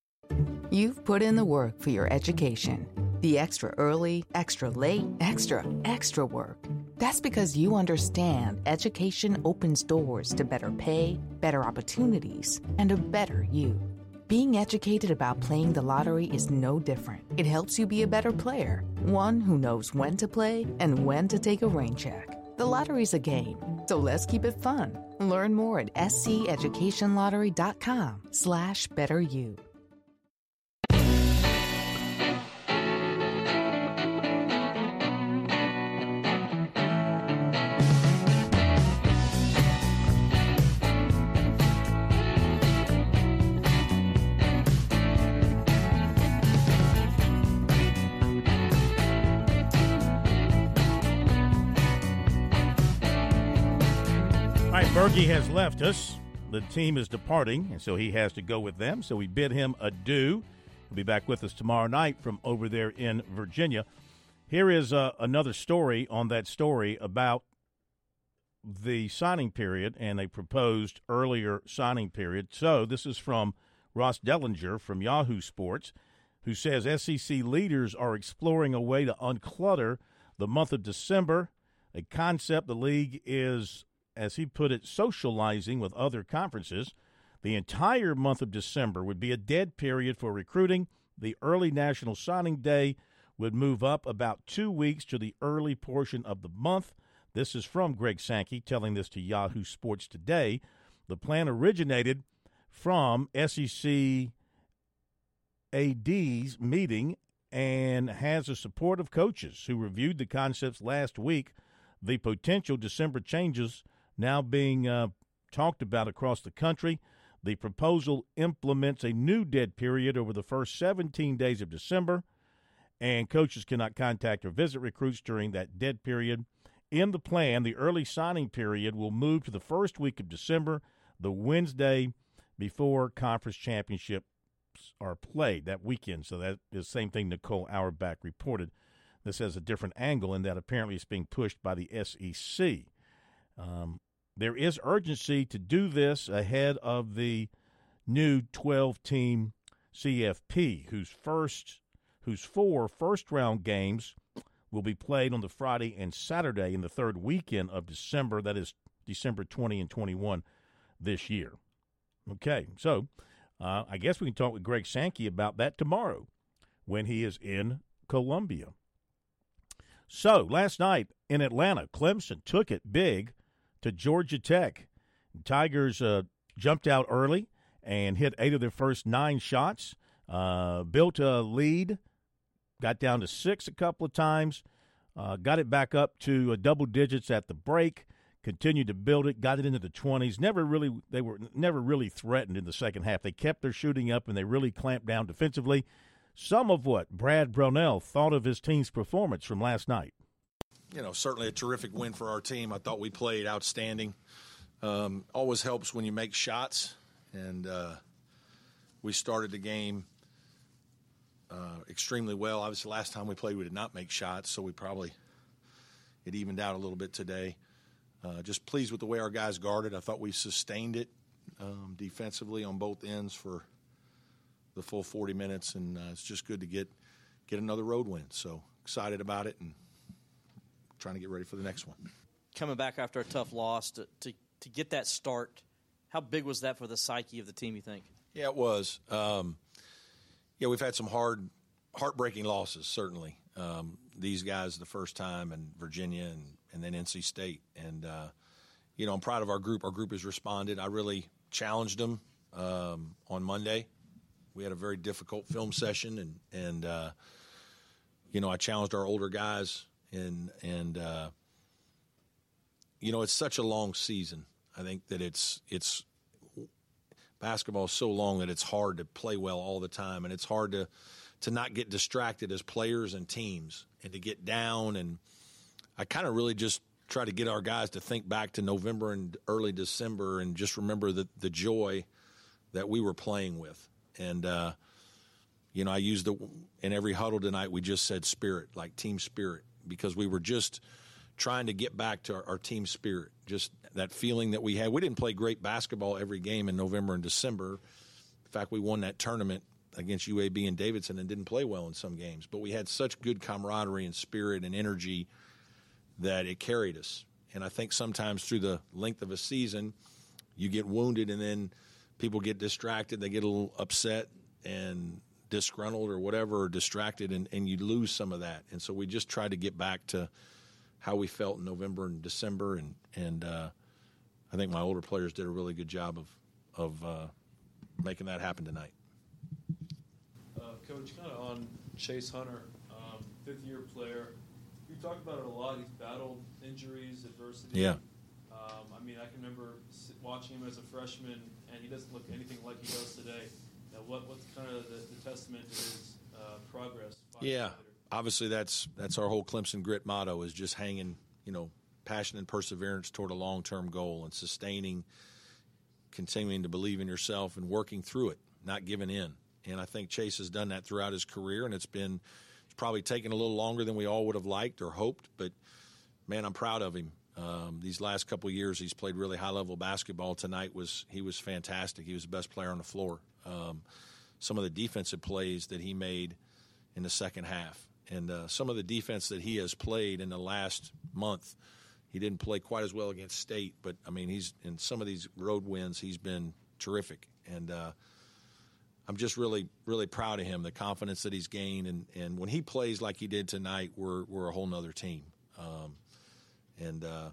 You've put in the work for your education. The extra early, extra late, extra, extra work. That's because you understand education opens doors to better pay, better opportunities, and a better you. Being educated about playing the lottery is no different. It helps you be a better player, one who knows when to play and when to take a rain check. The lottery's a game, so let's keep it fun. Learn more at sceducationlottery.com slash better you. Bergie has left us. The team is departing, and so he has to go with them. So we bid him adieu. He'll be back with us tomorrow night from over there in Virginia. Here is uh, another story on that story about the signing period and a proposed earlier signing period. So this is from Ross Dellinger from Yahoo Sports, who says SEC leaders are exploring a way to unclutter the month of December, a concept the league is, as he put it, socializing with other conferences. The entire month of December would be a dead period for recruiting. The early National Signing Day would move up about two weeks to the early portion of the month. This is from Greg Sankey telling this to Yahoo Sports Today. The plan originated from SEC AD's meeting and has the support of coaches who reviewed the concepts last week. The potential December changes now being uh, talked about across the country. The proposal implements a new dead period over the first 17 days of December, and coaches cannot contact or visit recruits during that dead period. In the plan, the early signing period will move to the first week of December, the Wednesday before conference championships are played that weekend. So that is the same thing Nicole Auerbach reported. This has a different angle in that apparently it's being pushed by the SEC. Um, there is urgency to do this ahead of the new 12 team CFP, whose first whose four first round games will be played on the Friday and Saturday in the third weekend of December. That is December 20 and 21 this year. Okay, so uh, I guess we can talk with Greg Sankey about that tomorrow when he is in Columbia. So last night in Atlanta, Clemson took it big to Georgia Tech. Tigers uh, jumped out early and hit eight of their first nine shots, uh, built a lead, got down to six a couple of times, uh, got it back up to uh, double digits at the break, continued to build it, got it into the 20s. Never really, they were never really threatened in the second half. They kept their shooting up and they really clamped down defensively. Some of what Brad Brownell thought of his team's performance from last night you know, certainly a terrific win for our team. I thought we played outstanding. Um, always helps when you make shots, and uh, we started the game uh, extremely well. Obviously, last time we played, we did not make shots, so we probably it evened out a little bit today. Uh, just pleased with the way our guys guarded. I thought we sustained it um, defensively on both ends for the full 40 minutes, and uh, it's just good to get get another road win. So excited about it, and trying to get ready for the next one. Coming back after a tough loss to, to, to get that start, how big was that for the psyche of the team, you think? Yeah, it was. Um, yeah, we've had some hard, heartbreaking losses, certainly. Um, these guys the first time, and Virginia, and, and then NC State. And, uh, you know, I'm proud of our group. Our group has responded. I really challenged them um, on Monday. We had a very difficult film session, and, and uh, you know, I challenged our older guys and and uh, you know it's such a long season. I think that it's it's basketball is so long that it's hard to play well all the time, and it's hard to to not get distracted as players and teams, and to get down. And I kind of really just try to get our guys to think back to November and early December, and just remember the the joy that we were playing with, and. Uh, you know, I used the in every huddle tonight. We just said spirit, like team spirit, because we were just trying to get back to our, our, team spirit, just that feeling that we had. We didn't play great basketball every game in November and December. In fact, we won that tournament against UAB and Davidson and didn't play well in some games, but we had such good camaraderie and spirit and energy that it carried us. And I think sometimes through the length of a season, you get wounded and then people get distracted, they get a little upset and disgruntled or whatever or distracted and, and you lose some of that. And so we just tried to get back to how we felt in november and december and and uh, i think my older players did a really good job of of uh, making that happen tonight. Uh, coach kind of on chase hunter um, fifth year player. You talked about it a lot. He's battled injuries adversity. Yeah. Um, i mean i can remember watching him as a freshman and he doesn't look anything like he does today what, what's kind of the, the testament to his uh, progress? Yeah, obviously that's that's our whole Clemson grit motto is just hanging, you know, passion and perseverance toward a long term goal and sustaining, continuing to believe in yourself and working through it, not giving in. And I think Chase has done that throughout his career, and it's been it's probably taken a little longer than we all would have liked or hoped, but man, I'm proud of him. Um, these last couple of years, he's played really high level basketball. Tonight was he was fantastic. He was the best player on the floor. Um, some of the defensive plays that he made in the second half, And uh, some of the defense that he has played in the last month, he didn't play quite as well against State, but I mean, he's in some of these road wins, he's been terrific. And uh, I'm just really, really proud of him, the confidence that he's gained. And, and when he plays like he did tonight, we're, we're a whole nother team. Um, and, uh,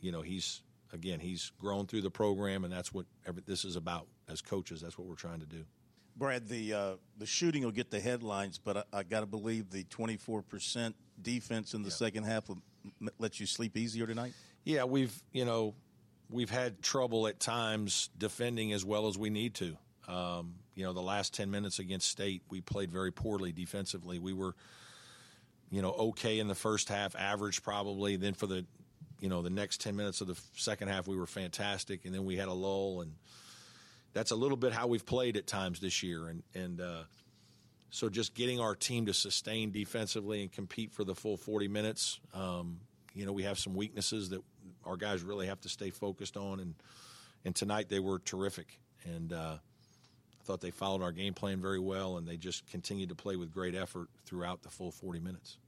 you know, he's, again, he's grown through the program, and that's what every, this is about as coaches. That's what we're trying to do. Brad, the uh, the shooting will get the headlines, but I, I got to believe the 24% defense in the yeah. second half will let you sleep easier tonight. Yeah, we've you know we've had trouble at times defending as well as we need to. Um, you know, the last 10 minutes against State, we played very poorly defensively. We were, you know, okay in the first half, average probably. Then for the, you know, the next 10 minutes of the second half, we were fantastic. And then we had a lull. And that's a little bit how we've played at times this year. And, and, uh, so just getting our team to sustain defensively and compete for the full 40 minutes, um, you know, we have some weaknesses that our guys really have to stay focused on. And, and tonight they were terrific. And, uh, I thought they followed our game plan very well, and they just continued to play with great effort throughout the full 40 minutes.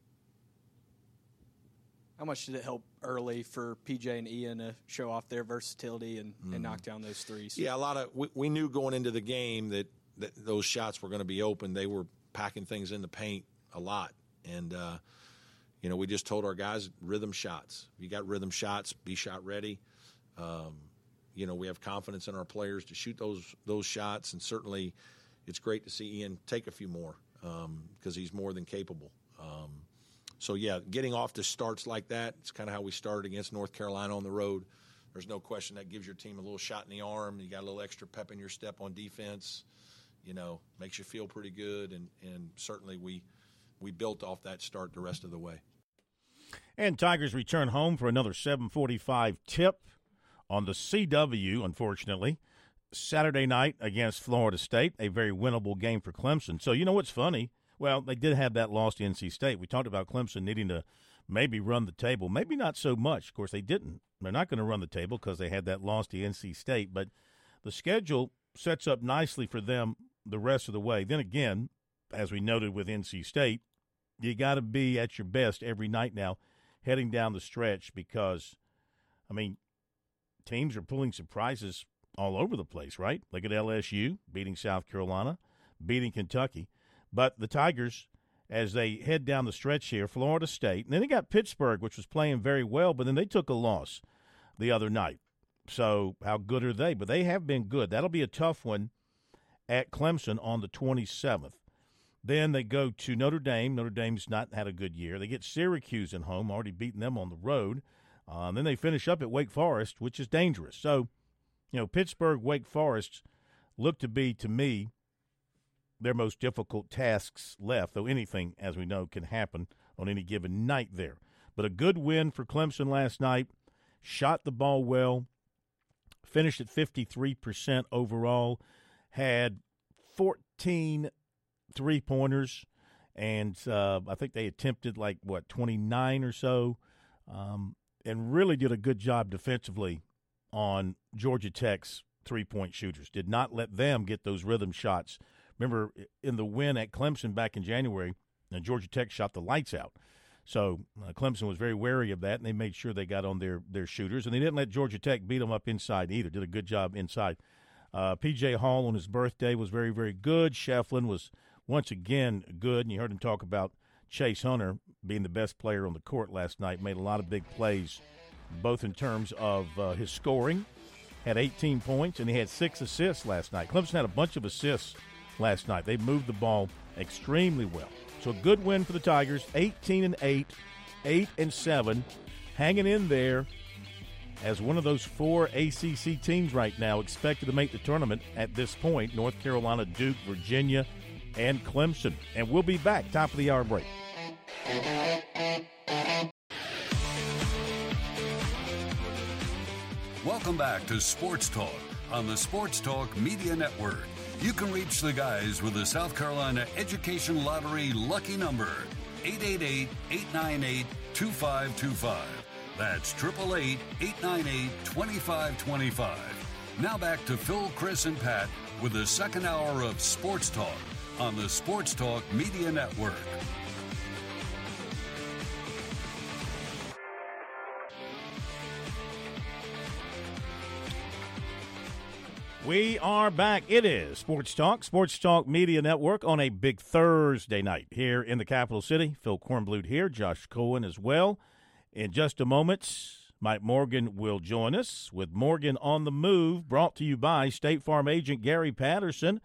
How much did it help early for PJ and Ian to show off their versatility and, mm. and knock down those threes? Yeah, a lot of we, we knew going into the game that, that those shots were going to be open. They were packing things in the paint a lot, and uh, you know we just told our guys rhythm shots. If you got rhythm shots, be shot ready. Um, you know we have confidence in our players to shoot those those shots, and certainly it's great to see Ian take a few more because um, he's more than capable. Um, so yeah, getting off to starts like that, it's kind of how we started against North Carolina on the road. There's no question that gives your team a little shot in the arm. You got a little extra pep in your step on defense. You know, makes you feel pretty good, and and certainly we we built off that start the rest of the way. And Tigers return home for another 7:45 tip on the CW, unfortunately. Saturday night against Florida State, a very winnable game for Clemson. So, you know what's funny? Well, they did have that loss to NC State. We talked about Clemson needing to maybe run the table. Maybe not so much. Of course, they didn't. They're not going to run the table because they had that loss to NC State. But the schedule sets up nicely for them the rest of the way. Then again, as we noted with NC State, you got to be at your best every night now heading down the stretch because, I mean, teams are pulling surprises all over the place, right? Look at LSU beating South Carolina, beating Kentucky. But the Tigers, as they head down the stretch here, Florida State, and then they got Pittsburgh, which was playing very well, but then they took a loss the other night. So how good are they? But they have been good. That'll be a tough one at Clemson on the 27th. Then they go to Notre Dame. Notre Dame's not had a good year. They get Syracuse at home, already beaten them on the road. Uh, and then they finish up at Wake Forest, which is dangerous. So, you know, Pittsburgh, Wake Forest look to be, to me, their most difficult tasks left, though anything, as we know, can happen on any given night there. But a good win for Clemson last night. Shot the ball well, finished at 53% overall, had 14 three pointers, and uh, I think they attempted like, what, 29 or so. Um, and really did a good job defensively on Georgia Tech's three point shooters. Did not let them get those rhythm shots. Remember in the win at Clemson back in January, Georgia Tech shot the lights out. So uh, Clemson was very wary of that, and they made sure they got on their, their shooters. And they didn't let Georgia Tech beat them up inside either. Did a good job inside. Uh, P.J. Hall on his birthday was very, very good. Schieffelin was once again good, and you heard him talk about Chase Hunter being the best player on the court last night, made a lot of big plays, both in terms of uh, his scoring, had 18 points, and he had six assists last night. Clemson had a bunch of assists last night. They moved the ball extremely well. So a good win for the Tigers, 18 and 8, 8 and 7, hanging in there as one of those four ACC teams right now expected to make the tournament at this point. North Carolina, Duke, Virginia, and Clemson. And we'll be back top of the hour break. Welcome back to Sports Talk on the Sports Talk Media Network. You can reach the guys with the South Carolina Education Lottery lucky number 888 898 2525. That's 888 898 2525. Now back to Phil, Chris, and Pat with the second hour of Sports Talk on the Sports Talk Media Network. We are back. It is Sports Talk, Sports Talk Media Network on a big Thursday night here in the capital city. Phil Kornblut here, Josh Cohen as well. In just a moment, Mike Morgan will join us with Morgan on the Move, brought to you by State Farm agent Gary Patterson.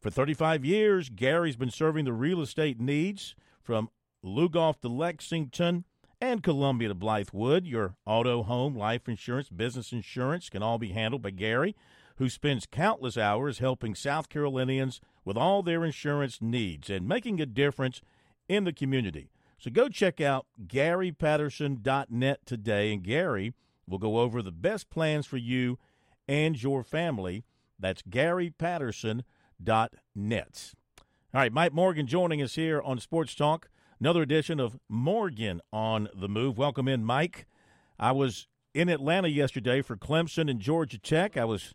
For 35 years, Gary's been serving the real estate needs from Lugoff to Lexington and Columbia to Blythewood. Your auto, home, life insurance, business insurance can all be handled by Gary who spends countless hours helping South Carolinians with all their insurance needs and making a difference in the community. So go check out GaryPatterson.net today, and Gary will go over the best plans for you and your family. That's GaryPatterson.net. All right, Mike Morgan joining us here on Sports Talk. Another edition of Morgan on the Move. Welcome in, Mike. I was in Atlanta yesterday for Clemson and Georgia Tech. I was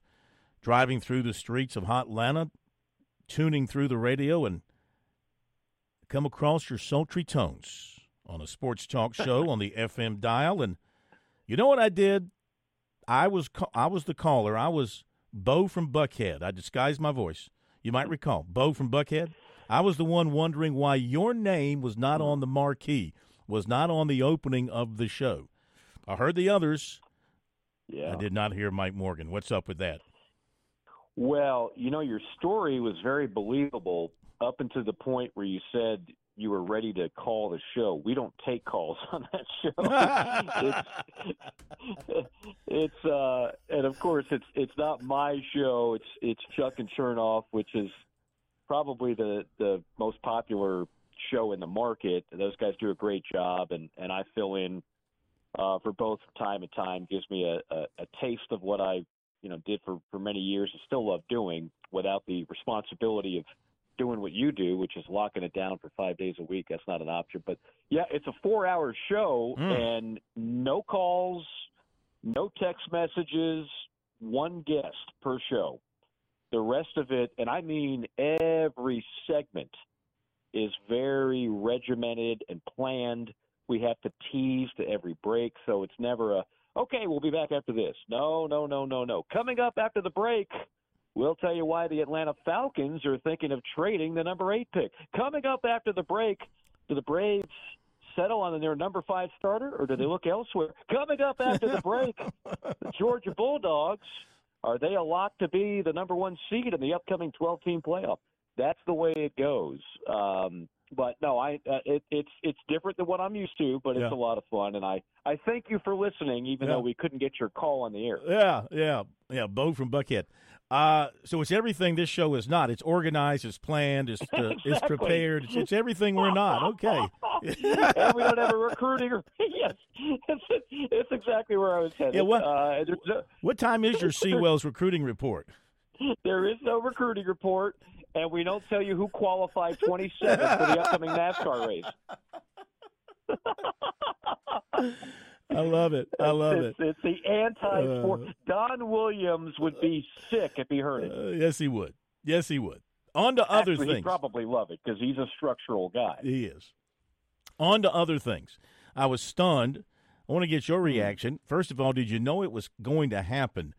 driving through the streets of Hot Atlanta, tuning through the radio, and come across your sultry tones on a sports talk show on the FM dial. And you know what I did? I was I was the caller. I was Bo from Buckhead. I disguised my voice. You might recall Bo from Buckhead. I was the one wondering why your name was not on the marquee, was not on the opening of the show. I heard the others. Yeah. I did not hear Mike Morgan. What's up with that? Well, you know, your story was very believable up until the point where you said you were ready to call the show. We don't take calls on that show. it's, it's uh, and of course it's it's not my show. It's it's Chuck and Chernoff, which is probably the the most popular show in the market. Those guys do a great job, and and I fill in uh, for both time to time. Gives me a, a, a taste of what I you know did for for many years and still love doing without the responsibility of doing what you do, which is locking it down for five days a week. That's not an option. But yeah, it's a four hour show Mm. and no calls, no text messages, one guest per show. The rest of it, and I mean every segment, is very regimented and planned. We have to tease to every break, so it's never a okay, we'll be back after this. No, no, no, no, no. Coming up after the break, we'll tell you why the Atlanta Falcons are thinking of trading the number eight pick. Coming up after the break, do the Braves settle on their number five starter or do they look elsewhere? Coming up after the break, the Georgia Bulldogs, are they a lock to be the number one seed in the upcoming 12 team playoff? That's the way it goes. Um, but no, I uh, it, it's it's different than what I'm used to, but it's Yeah. a lot of fun, and I I thank you for listening, even Yeah. though we couldn't get your call on the air. Yeah, yeah, yeah. Bo from Buckhead. Uh, so it's everything this show is not. It's organized. It's planned. It's uh, it's prepared. It's, it's everything we're not. Okay. and we don't have a recruiting. yes, it's, it's exactly where I was headed. Yeah, what- Uh, What time is your Seawells recruiting report? there is no recruiting report, and we don't tell you who qualified 27th for the upcoming NASCAR race. I love it. I love it. it's, It's the anti-sport. Uh. Don Williams would be sick if he heard it. Uh, yes, he would. Yes, he would. On to other Actually, things. He'd probably love it because he's a structural guy. He is. On to other things. I was stunned. I want to get your Hmm. reaction. First of all, did you know it was going to happen?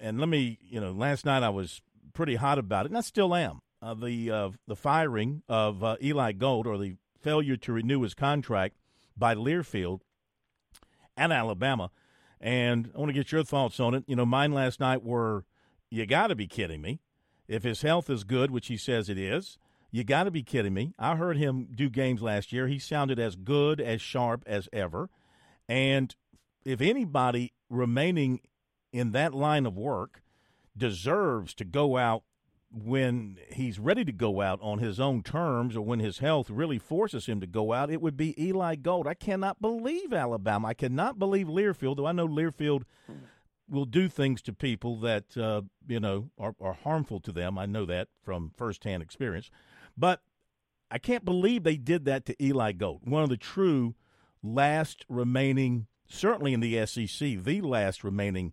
And let me, you know, last night I was pretty hot about it, and I still am. Uh, the uh, the firing of uh, Eli Gold or the failure to renew his contract by Learfield and Alabama. And I want to get your thoughts on it. You know, mine last night were, you got to be kidding me. If his health is good, which he says it is, you got to be kidding me. I heard him do games last year. He sounded as good, as sharp as ever. And if anybody remaining in that line of work deserves to go out when he's ready to go out on his own terms or when his health really forces him to go out, it would be Eli Gold. I cannot believe Alabama. I cannot believe Learfield, though I know Learfield will do things to people that uh, you know are, are harmful to them. I know that from firsthand experience, but I can't believe they did that to Eli Gold, one of the true last remaining, certainly in the SEC, the last remaining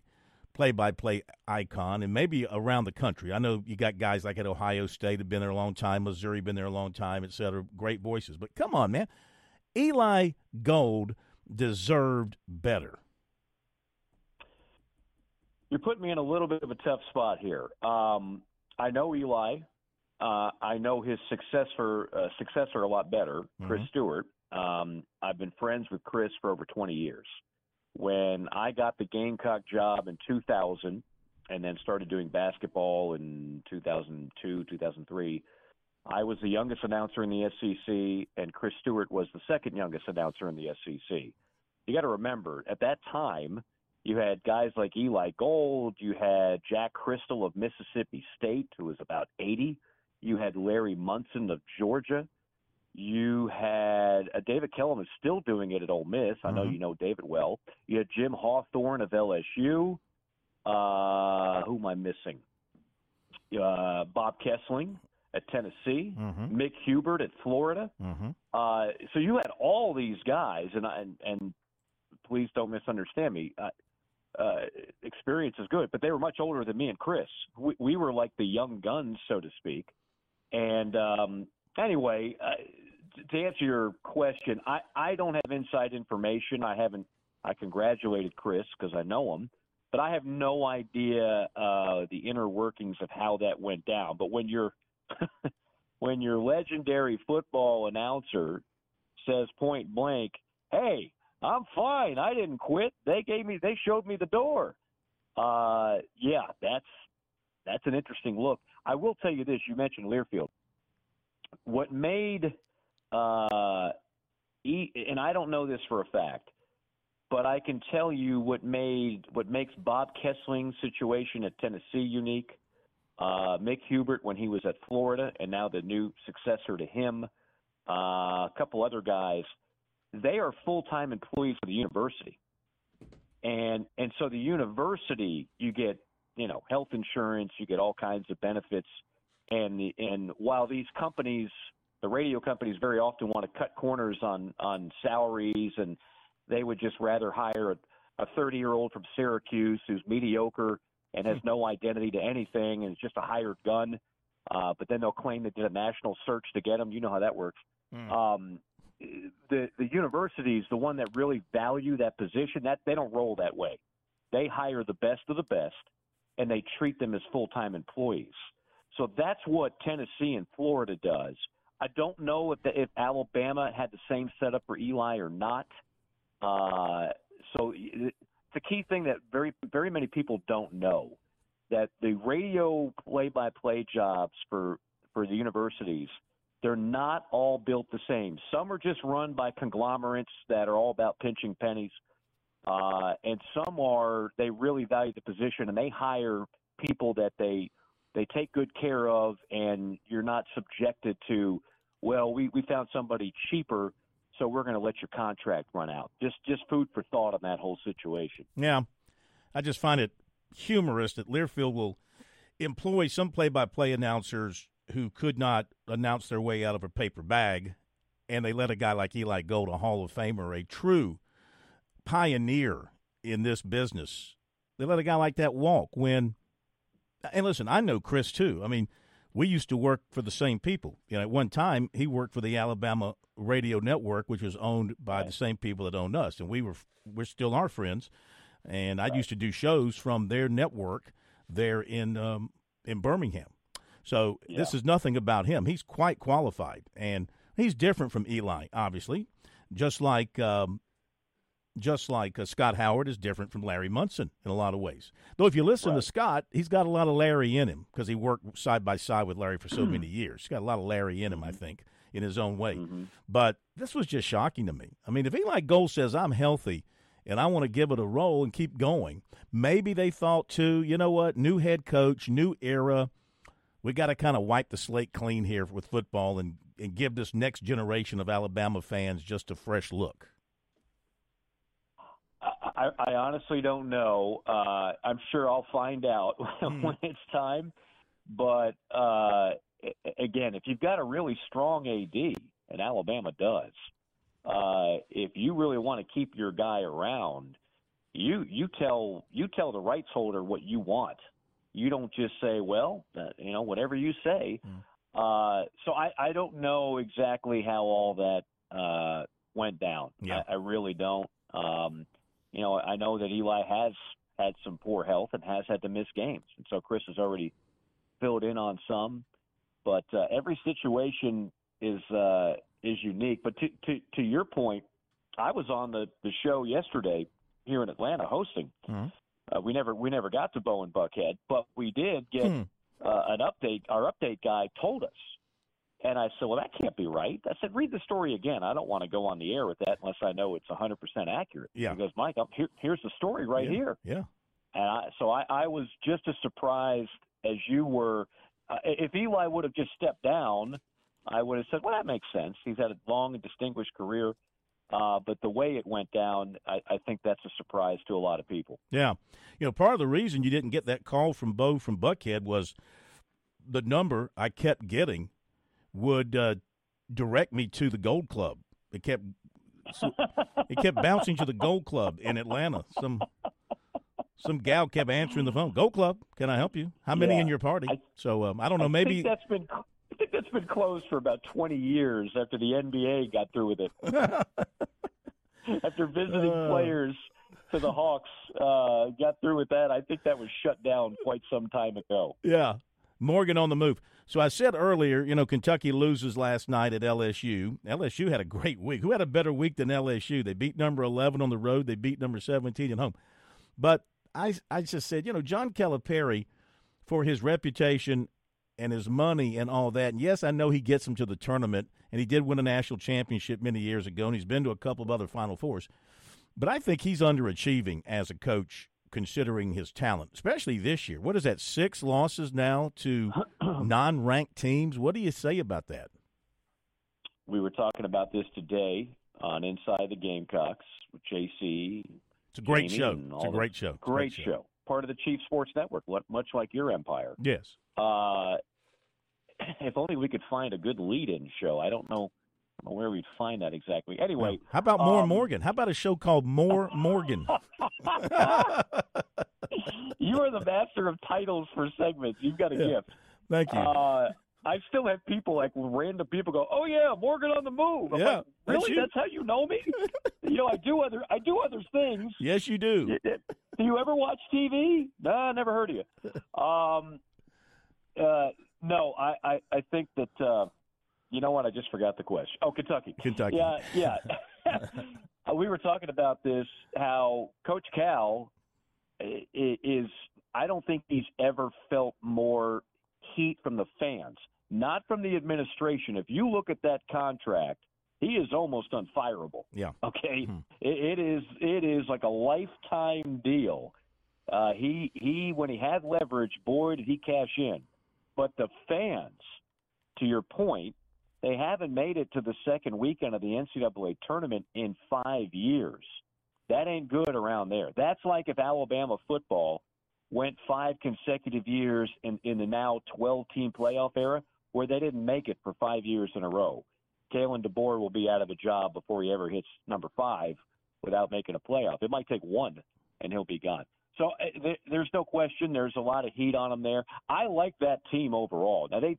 play-by-play icon, and maybe around the country. I know you got guys like at Ohio State have been there a long time, Missouri been there a long time, et cetera. Great voices, but come on, man, Eli Gold deserved better. you're putting me in a little bit of a tough spot here. Um, I know Eli. Uh, I know his successor uh, successor a lot better, Chris Mhm. Stewart. Um, I've been friends with Chris for over 20 years. When I got the Gamecock job in 2000, and then started doing basketball in 2002, 2003. I was the youngest announcer in the SEC, and Chris Stewart was the second youngest announcer in the SEC. You got to remember, at that time, you had guys like Eli Gold, you had Jack Cristil of Mississippi State, who was about 80, you had Larry Munson of Georgia, you had uh, David Kellum is still doing it at Ole Miss. I know Mhm. you know David well. You had Jim Hawthorne of LSU. Uh, who am I missing? Uh, Bob Kessling at Tennessee. Mm-hmm. Mick Hubert at Florida. Mm-hmm. Uh, so you had all these guys, and and, and please don't misunderstand me. Uh, uh, experience is good, but they were much older than me and Chris. We, we were like the young guns, so to speak. And um, anyway, uh, to answer your question, I, I don't have inside information. I haven't. I congratulated Chris because I know him, but I have no idea uh, the inner workings of how that went down. But when you're when your legendary football announcer says point blank, "Hey, I'm fine. I didn't quit. They gave me. They showed me the door." Uh, yeah, that's that's an interesting look. I will tell you this. You mentioned Learfield. What made uh, and I don't know this for a fact, but I can tell you what made what makes Bob Kessling's situation at Tennessee unique. Uh, Mick Hubert when he was at Florida, and now the new successor to him. Uh, a couple other guys. They are full time employees of the university, and and so the university you get you know health insurance, you get all kinds of benefits, and the, and while these companies, the radio companies, very often want to cut corners on on salaries, and they would just rather hire a 30 year old from Syracuse who's mediocre and has no identity to anything and is just a hired gun. Uh, but then they'll claim they did a national search to get him. You know how that works. Um, the the universities, the one that really value that position, that they don't roll that way. They hire the best of the best, and they treat them as full time employees. So that's what Tennessee and Florida does. I don't know if the, if Alabama had the same setup for Eli or not. Uh, so it's a key thing that very very many people don't know that the radio play-by-play jobs for for the universities they're not all built the same. Some are just run by conglomerates that are all about pinching pennies, uh, and some are they really value the position and they hire people that they they take good care of, and you're not subjected to. Well, we we found somebody cheaper, so we're going to let your contract run out. Just just food for thought on that whole situation. Yeah, I just find it humorous that Learfield will employ some play-by-play announcers who could not announce their way out of a paper bag, and they let a guy like Eli Gold, a Hall of Famer, a true pioneer in this business, they let a guy like that walk. When and listen, I know Chris too. I mean, we used to work for the same people. You know, at one time he worked for the Alabama Radio Network, which was owned by the same people that owned us, and we were we're still our friends. And I used to do shows from their network there in um, in Birmingham. So this is nothing about him. He's quite qualified, and he's different from Eli, obviously, just like um, just like uh, Scott Howard is different from Larry Munson in a lot of ways. Though if you listen to Scott, he's got a lot of Larry in him because he worked side by side with Larry for so many years. He's got a lot of Larry in him, I think, in his own way. But this was just shocking to me. I mean, if Eli Gold says I'm healthy and I want to give it a roll and keep going, maybe they thought too, you know what, new head coach, new era. We got to kind of wipe the slate clean here with football and, and give this next generation of Alabama fans just a fresh look. I, I honestly don't know. Uh, I'm sure I'll find out when it's time. But uh, again, if you've got a really strong AD, and Alabama does, uh, if you really want to keep your guy around, you you tell you tell the rights holder what you want. You don't just say, "Well, uh, you know, whatever you say." Uh, so I, I don't know exactly how all that uh, went down. Yeah. I, I really don't. Um, you know, I know that Eli has had some poor health and has had to miss games, and so Chris has already filled in on some. But uh, every situation is uh, is unique. But to, to to your point, I was on the the show yesterday here in Atlanta hosting. Mm-hmm. Uh, we never we never got to Bowen Buckhead, but we did get Hmm. uh, an update. Our update guy told us, and I said, "Well, that can't be right." I said, "Read the story again. I don't want to go on the air with that unless I know it's 100 percent accurate." Yeah. He goes, "Mike, I'm, here, here's the story right Yeah. here." Yeah. And I, so I, I was just as surprised as you were. Uh, if Eli would have just stepped down, I would have said, "Well, that makes sense. He's had a long and distinguished career." Uh, but the way it went down, I, I think that's a surprise to a lot of people. Yeah. You know, part of the reason you didn't get that call from Bo from Buckhead was the number I kept getting would uh, direct me to the Gold Club. It kept it kept bouncing to the Gold Club in Atlanta. Some some gal kept answering the phone. Gold Club, can I help you? How many Yeah. in your party? so um, I don't know. I Maybe think that's been I think that's been closed for about 20 years after the NBA got through with it. after visiting Uh. players to the Hawks uh, got through with that, I think that was shut down quite some time ago. Yeah. Morgan on the move. So I said earlier, you know, Kentucky loses last night at LSU. LSU had a great week. Who had a better week than LSU? They beat number 11 on the road, they beat number 17 at home. But I, I just said, you know, John Calipari, for his reputation and his money and all that, and yes, I know he gets them to the tournament, and he did win a national championship many years ago, and he's been to a couple of other Final Fours. But I think he's underachieving as a coach considering his talent, especially this year. What is that? Six losses now to non-ranked teams. What do you say about that? We were talking about this today on Inside the Gamecocks with JC. It's a great Jamie, show. It's a great show. Great, Great show. show. Part of the Chief Sports Network, what- much like your empire. Yes. Uh, if only we could find a good lead-in show. I don't know, I don't know where we'd find that exactly. Anyway, How about More um, Morgan? How about a show called More Morgan? you are the master of titles for segments. You've got a Yeah. gift. Thank you. Uh, I still have people like random people go, "Oh yeah, Morgan on the move." I'm Yeah, like, really? you. That's how you know me? you know, I do other I do other things. yes, you do. Do you ever watch TV? No, I never heard of you. Um, uh, no, I, I, I think that uh, you know what? I just forgot the question. Oh, Kentucky. Kentucky. Yeah, yeah. We were talking about this. How Coach Cal is. I don't think he's ever felt more heat from the fans, not from the administration. If you look at that contract, he is almost unfireable. Yeah. Okay, it, it is it is like a lifetime deal. Uh, he he when he had leverage, boy did he cash in. But the fans, to your point, they haven't made it to the second weekend of the NCAA tournament in five years. That ain't good around there. That's like if Alabama football went five consecutive years in, in the now 12 team playoff era where they didn't make it for five years in a row. Kalen DeBoer will be out of a job before he ever hits number five without making a playoff. It might take one, and he'll be gone. So uh, there's no question. There's a lot of heat on him there. I like that team overall. Now they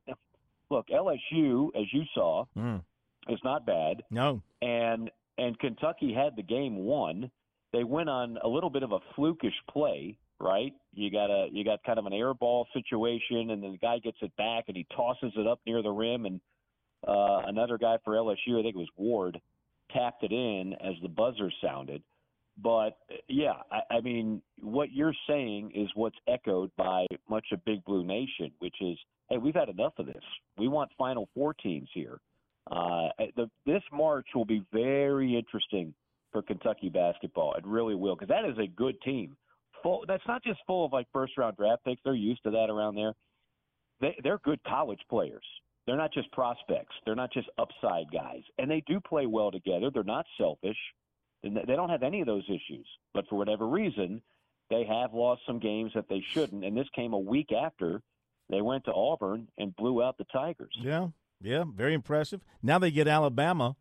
look LSU, as you saw, Mm. is not bad, No. and and Kentucky had the game won. They went on a little bit of a flukish play, right? You got a you got kind of an air ball situation, and then the guy gets it back and he tosses it up near the rim, and uh, another guy for LSU, I think it was Ward, tapped it in as the buzzer sounded. But uh, yeah, I, I mean, what you're saying is what's echoed by much of Big Blue Nation, which is, hey, we've had enough of this. We want Final Four teams here. Uh, the, this March will be very interesting for Kentucky basketball. It really will, because that is a good team. Full. That's not just full of like first round draft picks. They're used to that around there. They, they're good college players. They're not just prospects. They're not just upside guys, and they do play well together. They're not selfish. They don't have any of those issues. But for whatever reason, they have lost some games that they shouldn't. And this came a week after they went to Auburn and blew out the Tigers. Yeah. Yeah. Very impressive. Now they get Alabama.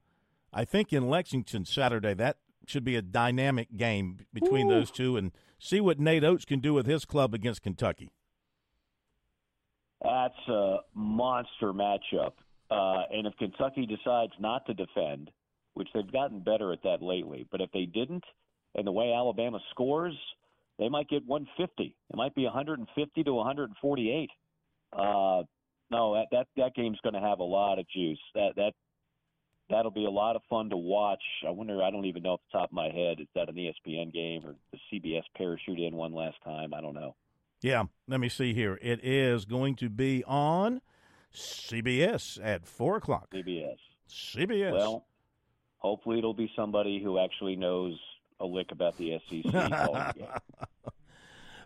I think in Lexington Saturday. That should be a dynamic game between those two, and see what Nate Oats can do with his club against Kentucky. That's a monster matchup. Uh, and if Kentucky decides not to defend, which they've gotten better at that lately, but if they didn't, and the way Alabama scores, they might get 150. It might be 150 to 148. Uh, no, that that that game's going to have a lot of juice. That that that'll be a lot of fun to watch. I wonder. I don't even know off the top of my head. Is that an ESPN game or the CBS parachute in one last time? I don't know. Yeah, let me see here. It is going to be on CBS at four o'clock. CBS. CBS. Well, hopefully it'll be somebody who actually knows a lick about the SEC. calling the game.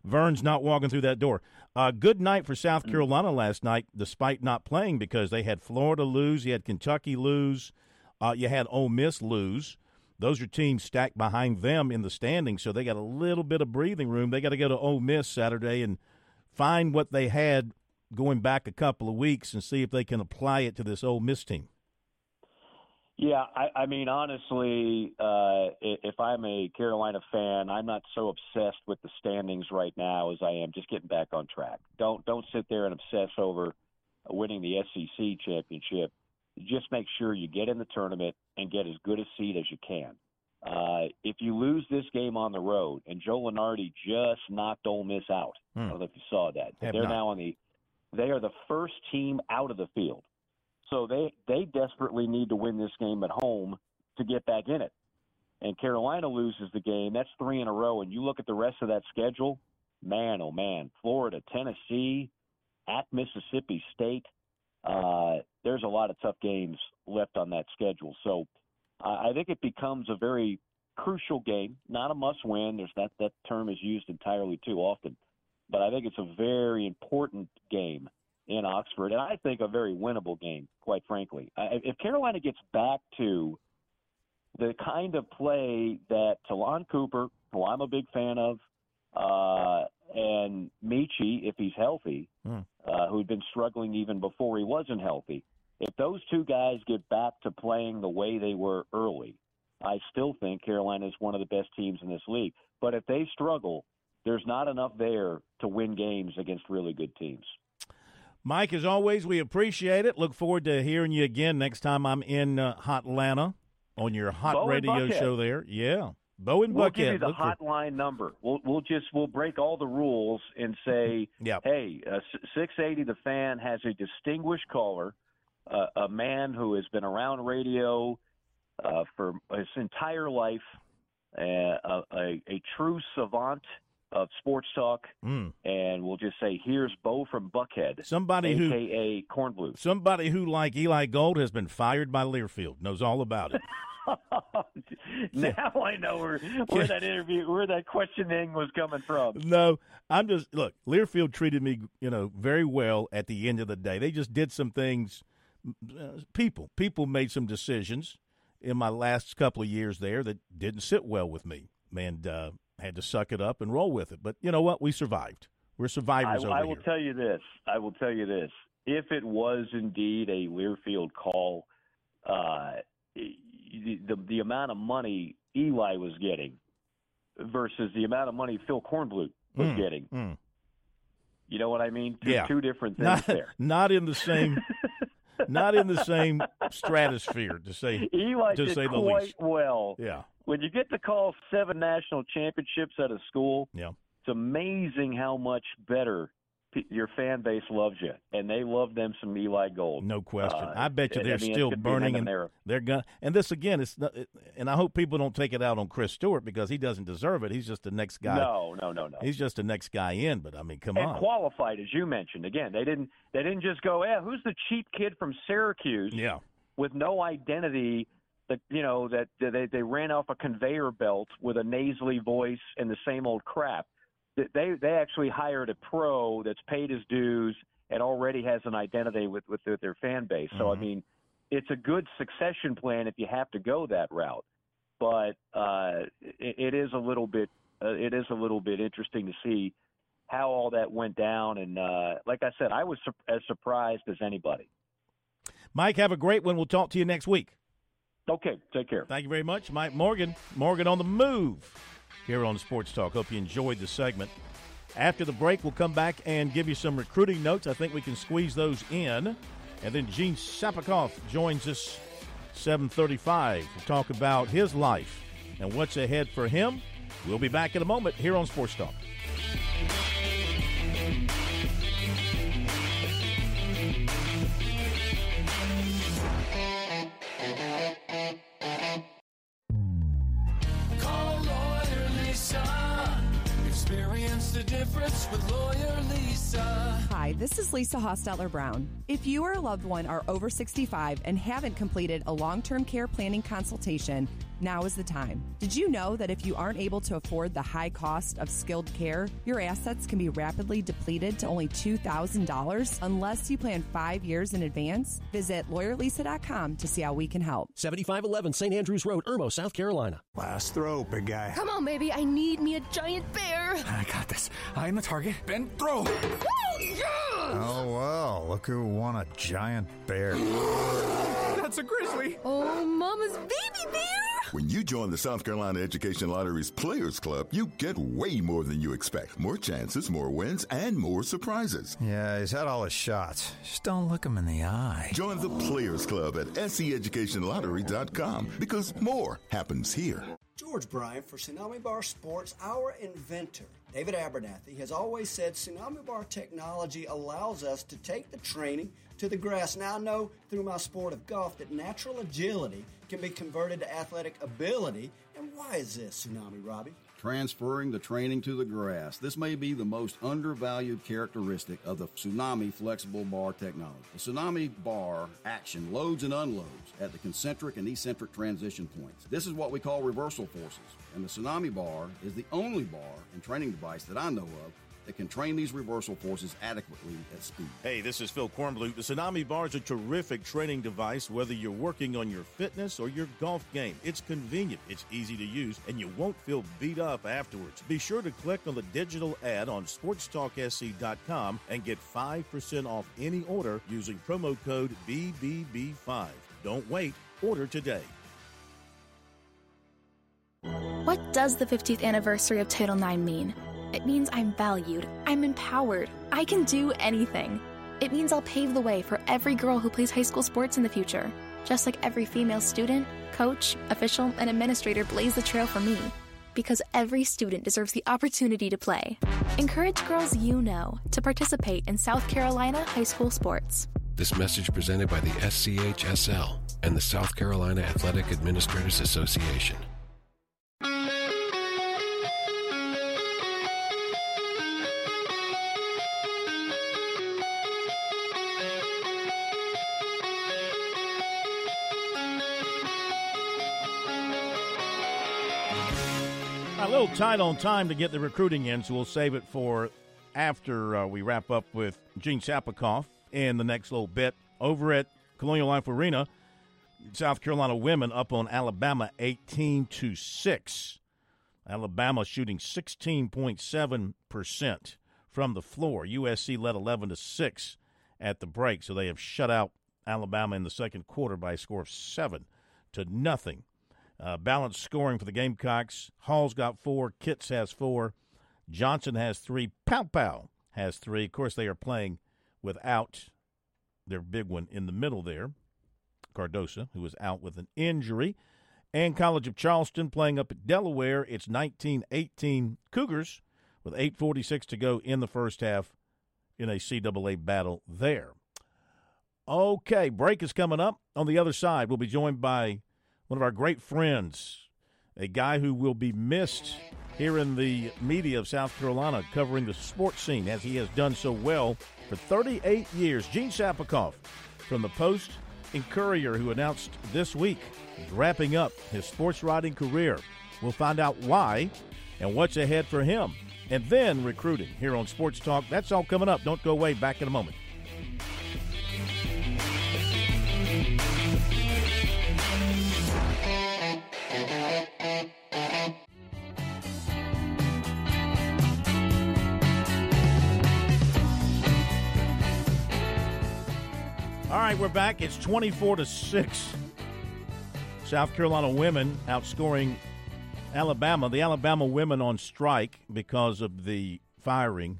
Verne's not walking through that door. Uh, good night for South Mm. Carolina last night, despite not playing because they had Florida lose, you had Kentucky lose, uh, you had Ole Miss lose. Those are teams stacked behind them in the standings, so they got a little bit of breathing room. They got to go to Ole Miss Saturday and find what they had going back a couple of weeks and see if they can apply it to this Ole Miss team. Yeah, I, I mean, honestly, uh, if I'm a Carolina fan, I'm not so obsessed with the standings right now as I am just getting back on track. Don't don't sit there and obsess over winning the SEC championship. Just make sure you get in the tournament and get as good a seed as you can. Uh, if you lose this game on the road, and Joe Lunardi just knocked Ole Miss out. I Hmm. don't know if you saw that. They're not. now on the. They are the first team out of the field. So they they desperately need to win this game at home to get back in it. And Carolina loses the game. That's three in a row. And you look at the rest of that schedule, man, oh man, Florida, Tennessee, at Mississippi State. Uh, there's a lot of tough games left on that schedule. So uh, I think it becomes a very crucial game, not a must-win. There's that that term is used entirely too often, but I think it's a very important game in Oxford, and I think a very winnable game, quite frankly. I, if Carolina gets back to the kind of play that Ta'Lon Cooper, who I'm a big fan of, uh, and Meechie, if he's healthy, Hmm. uh, who'd been struggling even before he wasn't healthy, if those two guys get back to playing the way they were early, I still think Carolina is one of the best teams in this league. But if they struggle, there's not enough there to win games against really good teams. Mike, as always, we appreciate it. Look forward to hearing you again next time I'm in uh, Hot Atlanta on your hot Bo radio show there. Yeah. Bo and We'll Buckhead. give you the Look for- hotline number. We'll we'll just we'll break all the rules and say, Yep. hey, uh, 680 the fan has a distinguished caller, uh, a man who has been around radio uh, for his entire life, uh, a, a, a true savant of sports talk, Mm. and we'll just say, here's Bo from Buckhead, Somebody who aka Corn Blues. somebody who, like Eli Gold, has been fired by Learfield, knows all about it. now I know where where that interview, where that questioning was coming from. no, I'm just look. Learfield treated me, you know, very well at the end of the day. They just did some things. uh, People, people made some decisions in my last couple of years there that didn't sit well with me, and uh, had to suck it up and roll with it. But you know what? We survived. We're survivors I, I will here. tell you this. I will tell you this. If it was indeed a Learfield call, uh, the the amount of money Eli was getting versus the amount of money Phil Kornblut was Mm, getting, mm. you know what I mean? Two, Yeah. two different things not, there. not in the same, not in the same stratosphere to say Eli to did say the quite least. well. Yeah, When you get to call seven national championships at a school, yeah. it's amazing how much better your fan base loves you, and they love them some Eli Gold. No question. Uh, I bet you they're mean, still gonna be an burning and an era. they're going. And this again, it's not, and I hope people don't take it out on Chris Stewart because he doesn't deserve it. He's just the next guy. No, no, no, no. He's just the next guy in. But I mean, come and on. qualified, as you mentioned. Again, they didn't. They didn't just go, "Yeah, who's the cheap kid from Syracuse?" Yeah. with no identity. That you know that they they ran off a conveyor belt with a nasally voice and the same old crap. That They they actually hired a pro that's paid his dues and already has an identity with with their, their fan base. So I Mhm. mean, it's a good succession plan if you have to go that route. But uh, it, it is a little bit uh, it is a little bit interesting to see how all that went down. And uh, like I said, I was sur- as surprised as anybody. Mike, have a great one. We'll talk to you next week. Okay, take care. Thank you very much, Mike Morgan. Morgan on the move here on Sports Talk. Hope you enjoyed the segment. After the break, we'll come back and give you some recruiting notes. I think we can squeeze those in. And then Gene Sapakoff joins us 735 to talk about his life and what's ahead for him We'll be back in a moment here on Sports Talk. Difference with Lawyer Lisa. Hi, this is Lisa Hostetler Brown. If you or a loved one are over 65 and haven't completed a long term care planning consultation, now is the time. Did you know that if you aren't able to afford the high cost of skilled care, your assets can be rapidly depleted to only $2,000 unless you plan five years in advance? Visit lawyerlisa.com to see how we can help. 7511 St. Andrews Road, Irmo, South Carolina. Last throw, big guy. Come on, baby. I need me a giant bear. I got this. I am the target. Ben, throw. Oh, Oh, well, look who won a giant bear. That's a grizzly. Oh, Mama's baby bear. When you join the South Carolina Education Lottery's Players Club, you get way more than you expect. More chances, more wins, and more surprises. Yeah, he's had all his shots. Just don't look him in the eye. Join the Players Club at seeducationlottery.com because more happens here. George Bryan for Tsunami Bar Sports, our inventor. David Abernathy has always said Tsunami Bar technology allows us to take the training to the grass. Now I know through my sport of golf that natural agility can be converted to athletic ability. And why is this, Tsunami Robbie? Transferring the training to the grass. This may be the most undervalued characteristic of the Tsunami flexible bar technology. The Tsunami bar action loads and unloads at the concentric and eccentric transition points. This is what we call reversal forces, and the Tsunami bar is the only bar and training device that I know of that can train these reversal forces adequately at speed. Hey, this is Phil Kornblut. The Tsunami Bar is a terrific training device whether you're working on your fitness or your golf game. It's convenient, it's easy to use, and you won't feel beat up afterwards. Be sure to click on the digital ad on sportstalksc.com and get 5% off any order using promo code BBB5. Don't wait, order today. What does the 50th anniversary of Title IX mean? It means I'm valued, I'm empowered, I can do anything. It means I'll pave the way for every girl who plays high school sports in the future, just like every female student, coach, official, and administrator blaze the trail for me. Because every student deserves the opportunity to play. Encourage girls you know to participate in South Carolina high school sports. This message presented by the SCHSL and the South Carolina Athletic Administrators Association. Little tight on time to get the recruiting in, so we'll save it for after uh, we wrap up with Gene Sapakoff in the next little bit. Over at Colonial Life Arena, South Carolina women up on Alabama 18 to 6. Alabama shooting 16.7% from the floor. USC led 11 to 6 at the break, so they have shut out Alabama in the second quarter by a score of 7 to nothing. Uh, balanced scoring for the Gamecocks. Hall's got four. Kitts has four. Johnson has three. Paopao has three. Of course, they are playing without their big one in the middle there, Cardoso, who is out with an injury. And College of Charleston playing up at Delaware. It's 19 18 Cougars with 8.46 to go in the first half in a CAA battle there. Okay, break is coming up. On the other side, we'll be joined by one of our great friends, a guy who will be missed here in the media of South Carolina covering the sports scene as he has done so well for 38 years. Gene Sapakoff from the Post and Courier, who announced this week he's wrapping up his sports writing career. We'll find out why and what's ahead for him. And then recruiting here on Sports Talk. That's all coming up. Don't go away. Back in a moment. Right, we're back. It's 24 to 6. South Carolina women outscoring Alabama. The Alabama women on strike because of the firing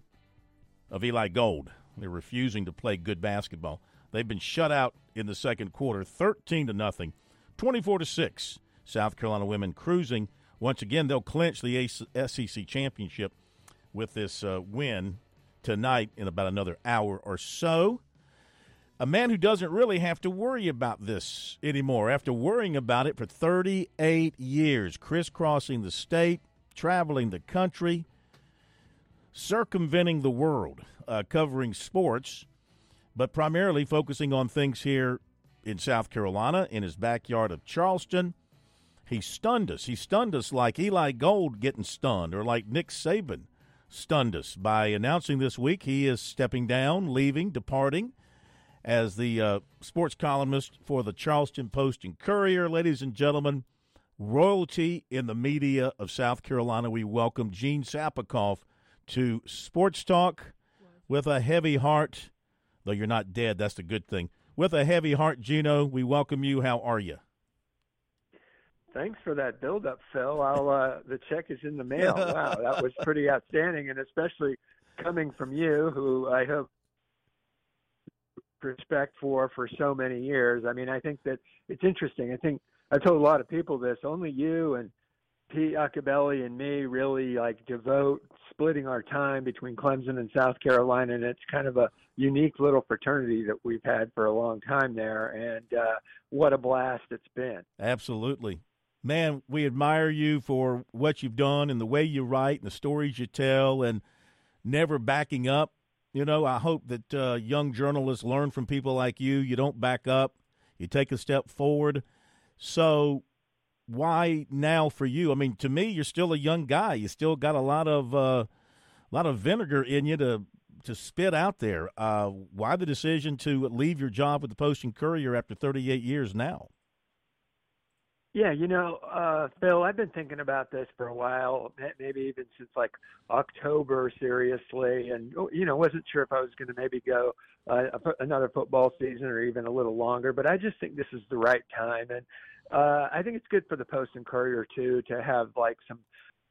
of Eli Gold. They're refusing to play good basketball. They've been shut out in the second quarter, 13 to nothing. 24 to 6. South Carolina women cruising once again, they'll clinch the SEC championship with this uh, win tonight in about another hour or so. A man who doesn't really have to worry about this anymore after worrying about it for 38 years, crisscrossing the state, traveling the country, circumventing the world, uh, covering sports, but primarily focusing on things here in South Carolina, in his backyard of Charleston. He stunned us. He stunned us like Eli Gold getting stunned, or like Nick Saban stunned us by announcing this week he is stepping down, leaving, departing as the uh, sports columnist for the Charleston Post and Courier. Ladies and gentlemen, royalty in the media of South Carolina, we welcome Gene Sapakoff to Sports Talk with a heavy heart. Though you're not dead, that's the good thing. With a heavy heart, Gino, we welcome you. How are you? Thanks for that build-up, Phil. I'll, uh, the check is in the mail. Wow, that was pretty outstanding, and especially coming from you, who I hope respect for for so many years. I mean, I think that it's interesting. I think I told a lot of people this. Only you and Pete Iacobelli and me really like devote splitting our time between Clemson and South Carolina, and it's kind of a unique little fraternity that we've had for a long time there. And uh, what a blast it's been! Absolutely, man. We admire you for what you've done and the way you write and the stories you tell, and never backing up. You know, I hope that uh, young journalists learn from people like you. You don't back up. You take a step forward. So why now for you? I mean, to me, you're still a young guy. You still got a lot of uh, a lot of vinegar in you to to spit out there. Uh, why the decision to leave your job with the Post and Courier after 38 years now? Yeah, you know, uh, Phil, I've been thinking about this for a while, maybe even since like October, seriously, and oh, you know, wasn't sure if I was going to maybe go uh, another football season or even a little longer. But I just think this is the right time, and uh, I think it's good for the Post and Courier too to have like some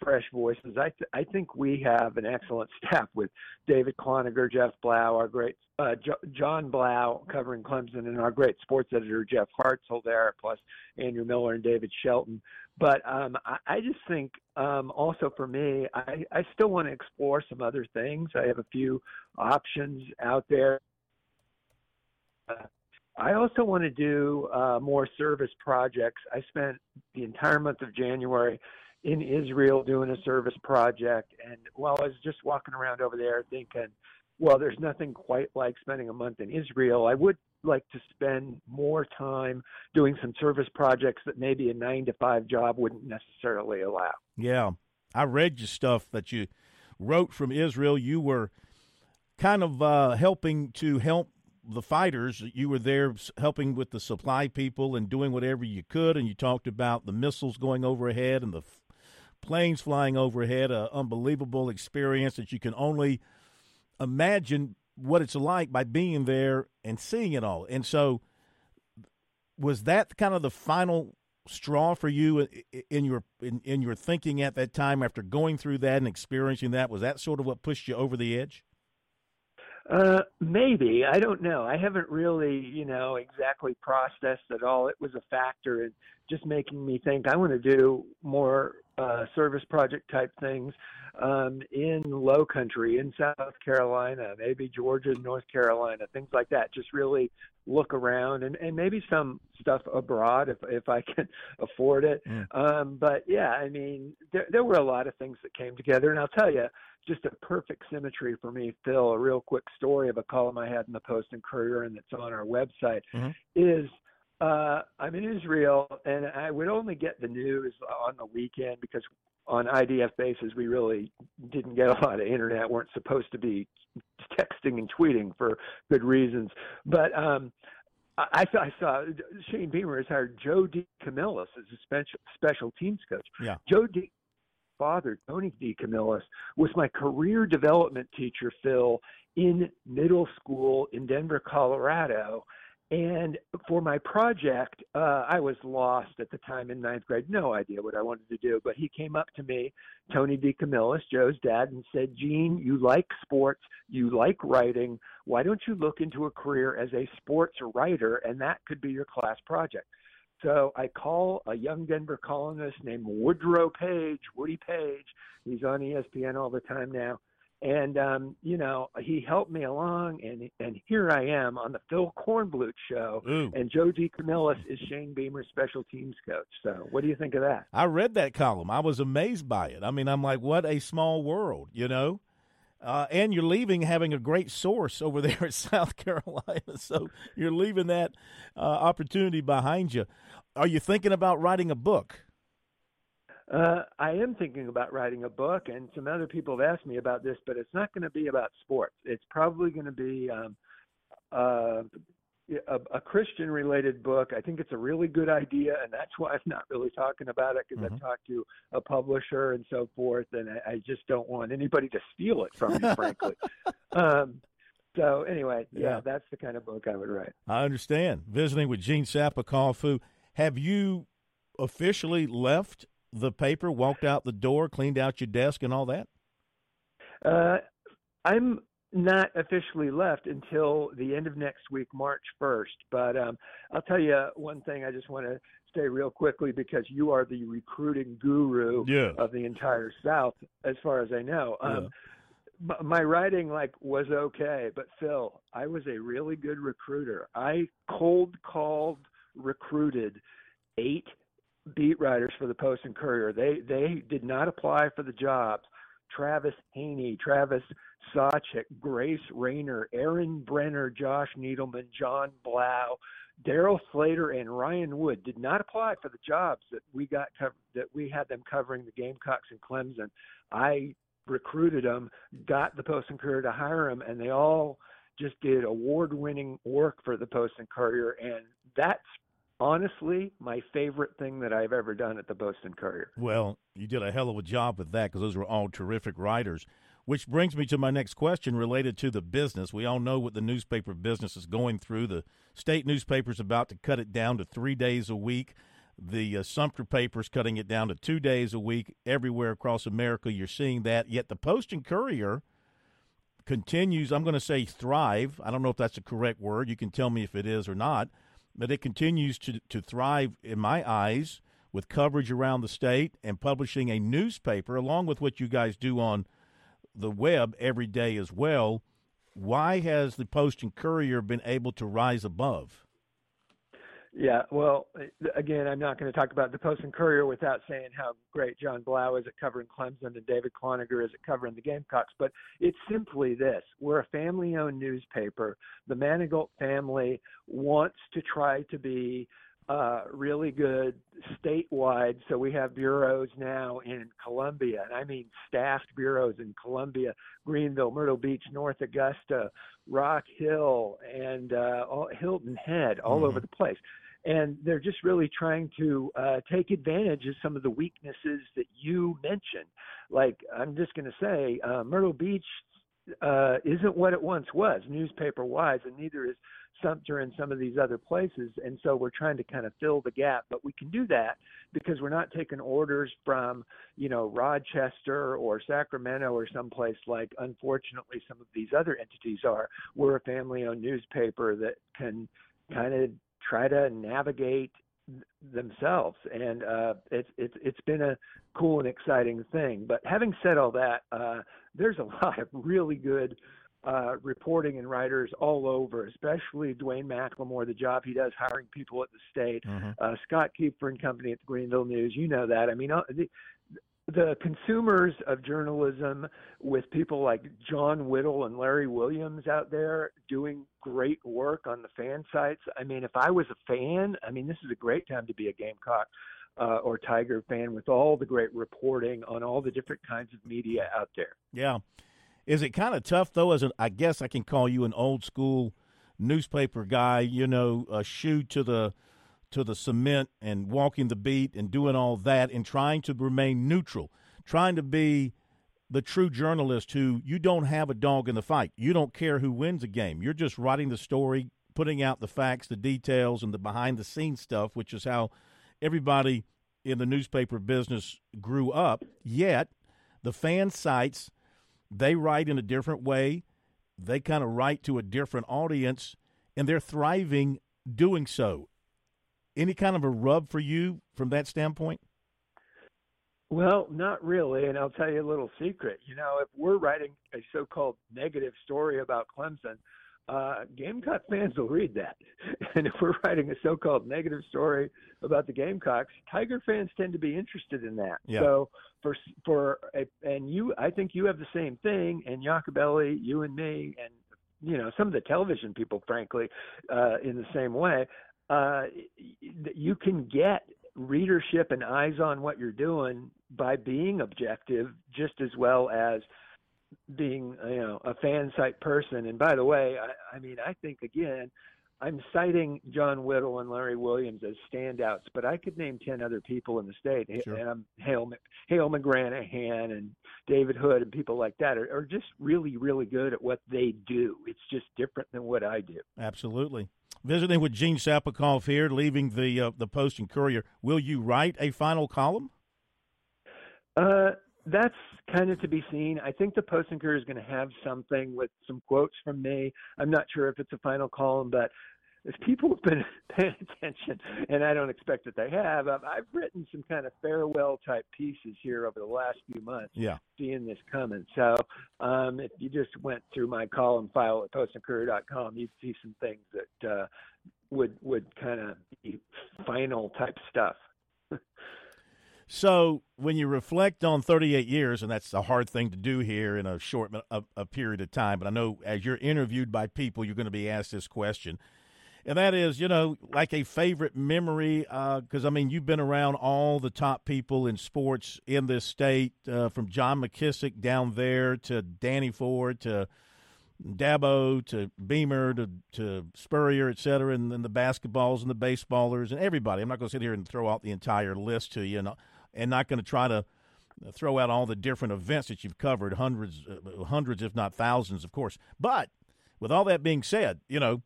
fresh voices. I th- I think we have an excellent staff with David Cloninger, Jeff Blau, our great uh, jo- John Blau covering Clemson, and our great sports editor Jeff Hartsell there, plus Andrew Miller and David Shelton. But um, I, I just think um, also for me, I, I still want to explore some other things. I have a few options out there. Uh, I also want to do uh, more service projects. I spent the entire month of January in Israel doing a service project, and while I was just walking around over there thinking, well, there's nothing quite like spending a month in Israel. I would like to spend more time doing some service projects that maybe a nine to five job wouldn't necessarily allow. Yeah, I read your stuff that you wrote from Israel. You were kind of uh, helping to help the fighters, you were there helping with the supply people and doing whatever you could, and you talked about the missiles going overhead and the planes flying overhead, an unbelievable experience that you can only imagine what it's like by being there and seeing it all. And so, was that kind of the final straw for you in your in, in your thinking at that time after going through that and experiencing that? Was that sort of what pushed you over the edge? Uh, maybe I don't know. I haven't really, you know, exactly processed at all. It was a factor in just making me think I want to do more uh, service project type things um, in Low Country, in South Carolina, maybe Georgia, North Carolina, things like that. Just really look around and, and maybe some stuff abroad if if I can afford it. Mm. Um, but yeah, I mean, there there were a lot of things that came together, and I'll tell you, just a perfect symmetry for me, Phil. A real quick story of a column I had in the Post and Courier, and it's on our website, mm-hmm. is uh, I'm in Israel, and I would only get the news on the weekend because on IDF bases we really didn't get a lot of internet. weren't supposed to be texting and tweeting for good reasons, but um, I, I saw Shane Beamer has hired Joe D. Camillus as a special special teams coach. Yeah, Joe D father, Tony DeCamillis was my career development teacher, Phil, in middle school in Denver, Colorado. And for my project, uh, I was lost at the time in ninth grade, no idea what I wanted to do. But he came up to me, Tony DeCamillis, Joe's dad, and said, Gene, you like sports, you like writing. Why don't you look into a career as a sports writer? And that could be your class project. So I call a young Denver columnist named Woodrow Paige, Woody Paige. He's on ESPN all the time now. And um, you know, he helped me along and and here I am on the Phil Kornblut show Ooh. and Joe DeCamillis is Shane Beamer's special teams coach. So what do you think of that? I read that column. I was amazed by it. I mean, I'm like, what a small world, you know? Uh, and you're leaving having a great source over there at South Carolina. So you're leaving that uh, opportunity behind you. Are you thinking about writing a book? Uh, I am thinking about writing a book, and some other people have asked me about this, but it's not going to be about sports. It's probably going to be um, uh, a, a Christian-related book. I think it's a really good idea, and that's why I'm not really talking about it because Mm-hmm. I've talked to a publisher and so forth, and I, I just don't want anybody to steal it from me, frankly. Um, so anyway, yeah, Yeah. that's the kind of book I would write. I understand. Visiting with Gene Sapakoff. Have you officially left the paper, walked out the door, cleaned out your desk, and all that? Uh, I'm not officially left until the end of next week, March 1st. But um, I'll tell you one thing. I just want to say real quickly because you are the recruiting guru Yeah. of the entire South, as far as I know. Um, m- my writing like was okay, but Phil, I was a really good recruiter. I cold called, recruited eight beat writers for the Post and Courier. They they did not apply for the jobs. Travis Haney, Travis Sawchik, Grace Raynor, Aaron Brenner, Josh Needleman, John Blau, Darryl Slater, and Ryan Wood did not apply for the jobs that we got that we had them covering the Gamecocks and Clemson. I recruited them, got the Post and Courier to hire them, and they all just did award-winning work for the Post and Courier, and that's honestly my favorite thing that I've ever done at the Post and Courier. Well, you did a hell of a job with that because those were all terrific writers. Which brings me to my next question related to the business. We all know what the newspaper business is going through. The state newspaper's about to cut it down to three days a week. The uh, Sumter paper's cutting it down to two days a week. Everywhere across America, you're seeing that. Yet the Post and Courier continues, I'm going to say thrive. I don't know if that's the correct word. You can tell me if it is or not. But it continues to, to thrive, in my eyes, with coverage around the state and publishing a newspaper, along with what you guys do on the web every day as well. Why has the Post and Courier been able to rise above? Yeah, well, again, I'm not going to talk about the Post and Courier without saying how great John Blau is at covering Clemson and David Cloninger is at covering the Gamecocks. But it's simply this: we're a family-owned newspaper. The Manigault family wants to try to be uh, really good statewide. So we have bureaus now in Columbia, and I mean staffed bureaus in Columbia, Greenville, Myrtle Beach, North Augusta, Rock Hill, and uh, all, Hilton Head, all over the place. And they're just really trying to uh, take advantage of some of the weaknesses that you mentioned. Like I'm just going to say, uh, Myrtle Beach uh, isn't what it once was, newspaper wise, and neither is Sumter and some of these other places. And so we're trying to kind of fill the gap, but we can do that because we're not taking orders from, you know, Rochester or Sacramento or someplace like, unfortunately, some of these other entities are. We're a family owned newspaper that can kind of try to navigate themselves and uh it's it's it's been a cool and exciting thing but having said all that uh there's a lot of really good uh, reporting and writers all over, especially Dwayne McLemore, the job he does hiring people at the state. Uh, Scott Keepfer and company at the Greenville News, you know that. I mean, uh, the, the consumers of journalism with people like John Whittle and Larry Williams out there doing great work on the fan sites. I mean, if I was a fan, I mean, this is a great time to be a Gamecock uh, or Tiger fan with all the great reporting on all the different kinds of media out there. Yeah. Is it kind of tough though? As an, I guess I can call you an old school newspaper guy. You know, a shoe to the to the cement and walking the beat and doing all that and trying to remain neutral, trying to be the true journalist who you don't have a dog in the fight. You don't care who wins a game. You're just writing the story, putting out the facts, the details, and the behind the scenes stuff, which is how everybody in the newspaper business grew up. Yet the fan sites they write in a different way. They kind of write to a different audience, and they're thriving doing so. Any kind of a rub for you from that standpoint? Well, not really, and I'll tell you a little secret. You know, if we're writing a so-called negative story about Clemson, uh, Gamecock fans will read that. And if we're writing a so-called negative story about the Gamecocks, Tiger fans tend to be interested in that. Yeah. So for for a, and you, I think you have the same thing, and Iacobelli, you and me, and you know some of the television people, frankly, uh, in the same way. Uh, you can get readership and eyes on what you're doing by being objective just as well as being you know a fan site person. And by the way I, I mean i think again i'm citing john whittle and larry williams as standouts but i could name 10 other people in the state Sure. and i'm hale, hale mcgranahan and david hood and people like that are, are just really really good at what they do it's just different than what i do Absolutely. Visiting with Gene Sapakoff here, leaving the uh, the Post and Courier. Will you write a final column? Uh, that's kind of to be seen. I think the Post and Courier is going to have something with some quotes from me. I'm not sure if it's a final column, but if people have been paying attention, and I don't expect that they have, I've, I've written some kind of farewell type pieces here over the last few months. Yeah. Seeing this coming. So um, if you just went through my column file at postandcourier.com, you'd see some things that uh, would would kind of be final type stuff. So, when you reflect on 38 years, and that's a hard thing to do here in a short a, a period of time, but I know as you're interviewed by people, you're going to be asked this question, and that is, you know, like a favorite memory, because I mean, you've been around all the top people in sports in this state, uh, from John McKissick down there to Danny Ford to Dabo to Beamer to, to Spurrier, et cetera, and then the basketballs and the baseballers and everybody. I'm not going to sit here and throw out the entire list to you, and, and not going to try to throw out all the different events that you've covered, hundreds, uh, hundreds, if not thousands, of course. But with all that being said, you know,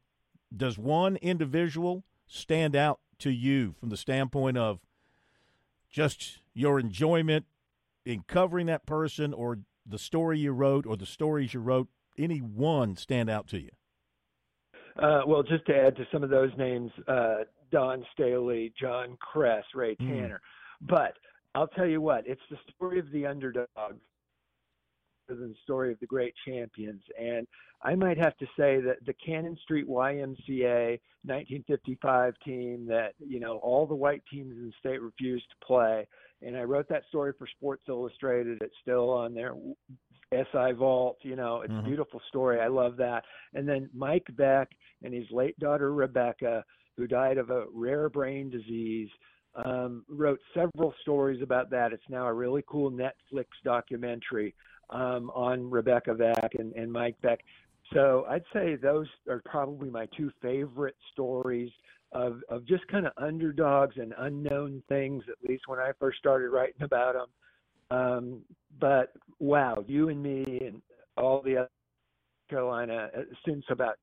does one individual stand out to you from the standpoint of just your enjoyment in covering that person, or the story you wrote, or the stories you wrote? Any one stand out to you? Uh, well, just to add to some of those names, uh, Dawn Staley, John Kresse, Ray Hmm. Tanner. But I'll tell you what, it's the story of the underdog rather than the story of the great champions. And I might have to say that the Cannon Street YMCA 1955 team that, you know, all the white teams in the state refused to play. And I wrote that story for Sports Illustrated. It's still on there. SI Vault, you know, it's Mhm. a beautiful story. I love that. And then Mike Beck and his late daughter Rebecca, who died of a rare brain disease, um, wrote several stories about that. It's now a really cool Netflix documentary um, on Rebecca Beck and, and Mike Beck. So I'd say those are probably my two favorite stories of, of just kind of underdogs and unknown things, at least when I first started writing about them. Um, but wow, you and me and all the other Carolina uh, since about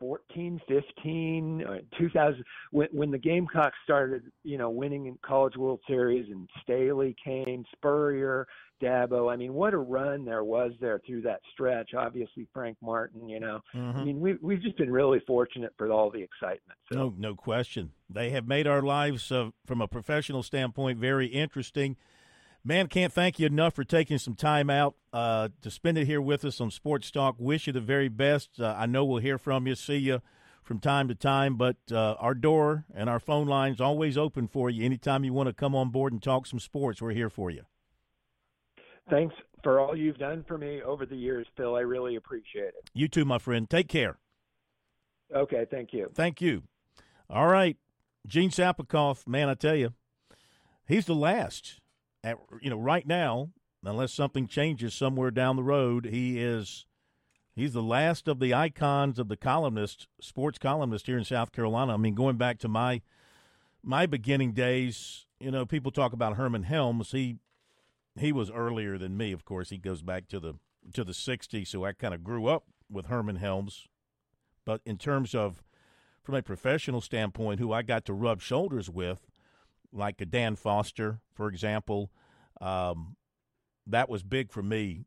2014, 15, or 2000, when, when the Gamecocks started, you know, winning in College World Series and Staley came, Spurrier, Dabo. I mean, what a run there was there through that stretch. Obviously, Frank Martin, you know. I Mhm. mean, we, we've just been really fortunate for all the excitement. No, no question. They have made our lives, uh, from a professional standpoint, very interesting. Man, can't thank you enough for taking some time out uh, to spend it here with us on Sports Talk. Wish you the very best. Uh, I know we'll hear from you, see you from time to time, but uh, our door and our phone lines always open for you. Anytime you want to come on board and talk some sports, we're here for you. Thanks for all you've done for me over the years, Phil. I really appreciate it. You too, my friend. Take care. Okay, thank you. Thank you. All right, Gene Sapakoff, man, I tell you, he's the last. At you know, right now, unless something changes somewhere down the road, he is he's the last of the icons of the columnist, sports columnist here in South Carolina. I mean, going back to my my beginning days, you know, people talk about Herman Helms. He he was earlier than me, of course. He goes back to the to the '60s, so I kind of grew up with Herman Helms. But in terms of from a professional standpoint, who I got to rub shoulders with, like a Dan Foster, for example, um, that was big for me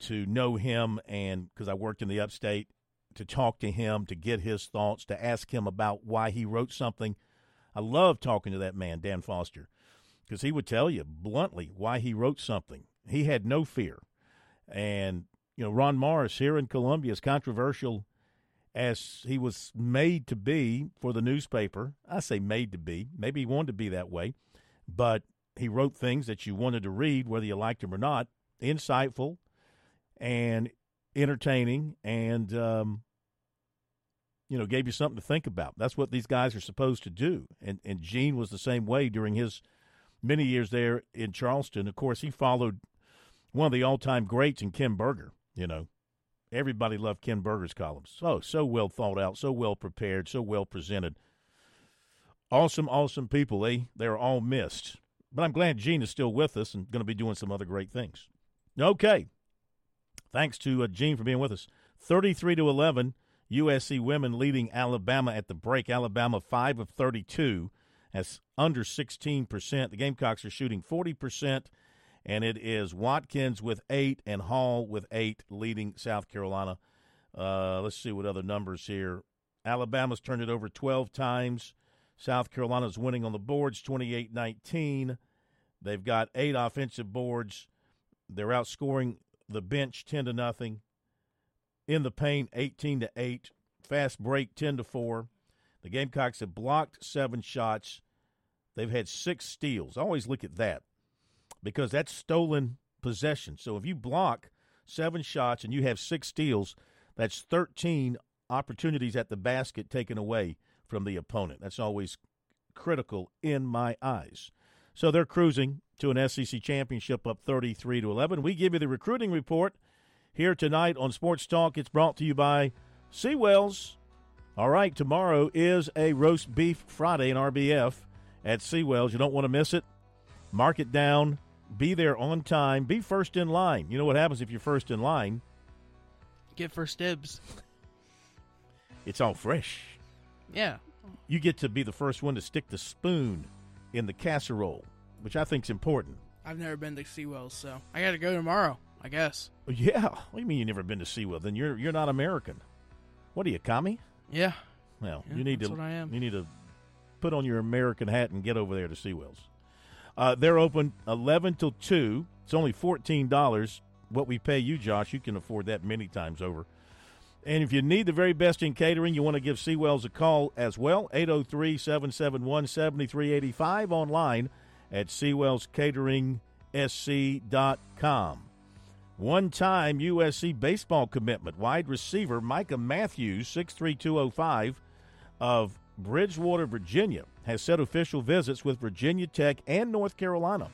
to know him and because I worked in the upstate to talk to him, to get his thoughts, to ask him about why he wrote something I love talking to that man, Dan Foster, because he would tell you bluntly why he wrote something. He had no fear. And, you know, Ron Morris here in Columbia, as controversial as he was made to be for the newspaper, I say made to be, maybe he wanted to be that way, but he wrote things that you wanted to read, whether you liked him or not, insightful and entertaining and um, you know, gave you something to think about. That's what these guys are supposed to do. And and Gene was the same way during his many years there in Charleston. Of course, he followed one of the all-time greats in Ken Burger. You know, everybody loved Ken Burger's columns. So so well thought out, so well prepared, so well presented. Awesome, awesome people. They they're all missed. But I'm glad Gene is still with us and going to be doing some other great things. Okay. Thanks to uh, Gene for being with us. 33 to 11. USC women leading Alabama at the break. Alabama 5 of 32. That's under 16%. The Gamecocks are shooting 40%, and it is Watkins with 8 and Hall with 8 leading South Carolina. Uh, let's see what other numbers here. Alabama's turned it over 12 times. South Carolina's winning on the boards 28 19. They've got eight offensive boards. They're outscoring the bench 10 to nothing in the paint 18 to 8 fast break 10 to 4 the gamecocks have blocked seven shots they've had six steals I always look at that because that's stolen possession so if you block seven shots and you have six steals that's 13 opportunities at the basket taken away from the opponent that's always critical in my eyes so they're cruising to an SEC championship up 33 to 11 we give you the recruiting report here tonight on Sports Talk. It's brought to you by Seawells. All right, tomorrow is a roast beef Friday in RBF at Seawells. You don't want to miss it. Mark it down. Be there on time. Be first in line. You know what happens if you're first in line? Get first dibs. It's all fresh. Yeah. You get to be the first one to stick the spoon in the casserole, which I think's important. I've never been to Seawells, so I got to go tomorrow. I guess. Yeah. What do you mean you never been to SeaWorld? Then you're you're not American. What are you, commie? Yeah. Well, Yeah, you need that's to what I am. you need to put on your American hat and get over there to SeaWells. Uh, they're open eleven till two. It's only fourteen dollars. What we pay you, Josh, you can afford that many times over. And if you need the very best in catering, you want to give Seawells a call as well. 803 771 7385 online at SeawellsCateringSC.com. One time USC baseball commitment, wide receiver Micah Matthews, 63205 of Bridgewater, Virginia, has set official visits with Virginia Tech and North Carolina.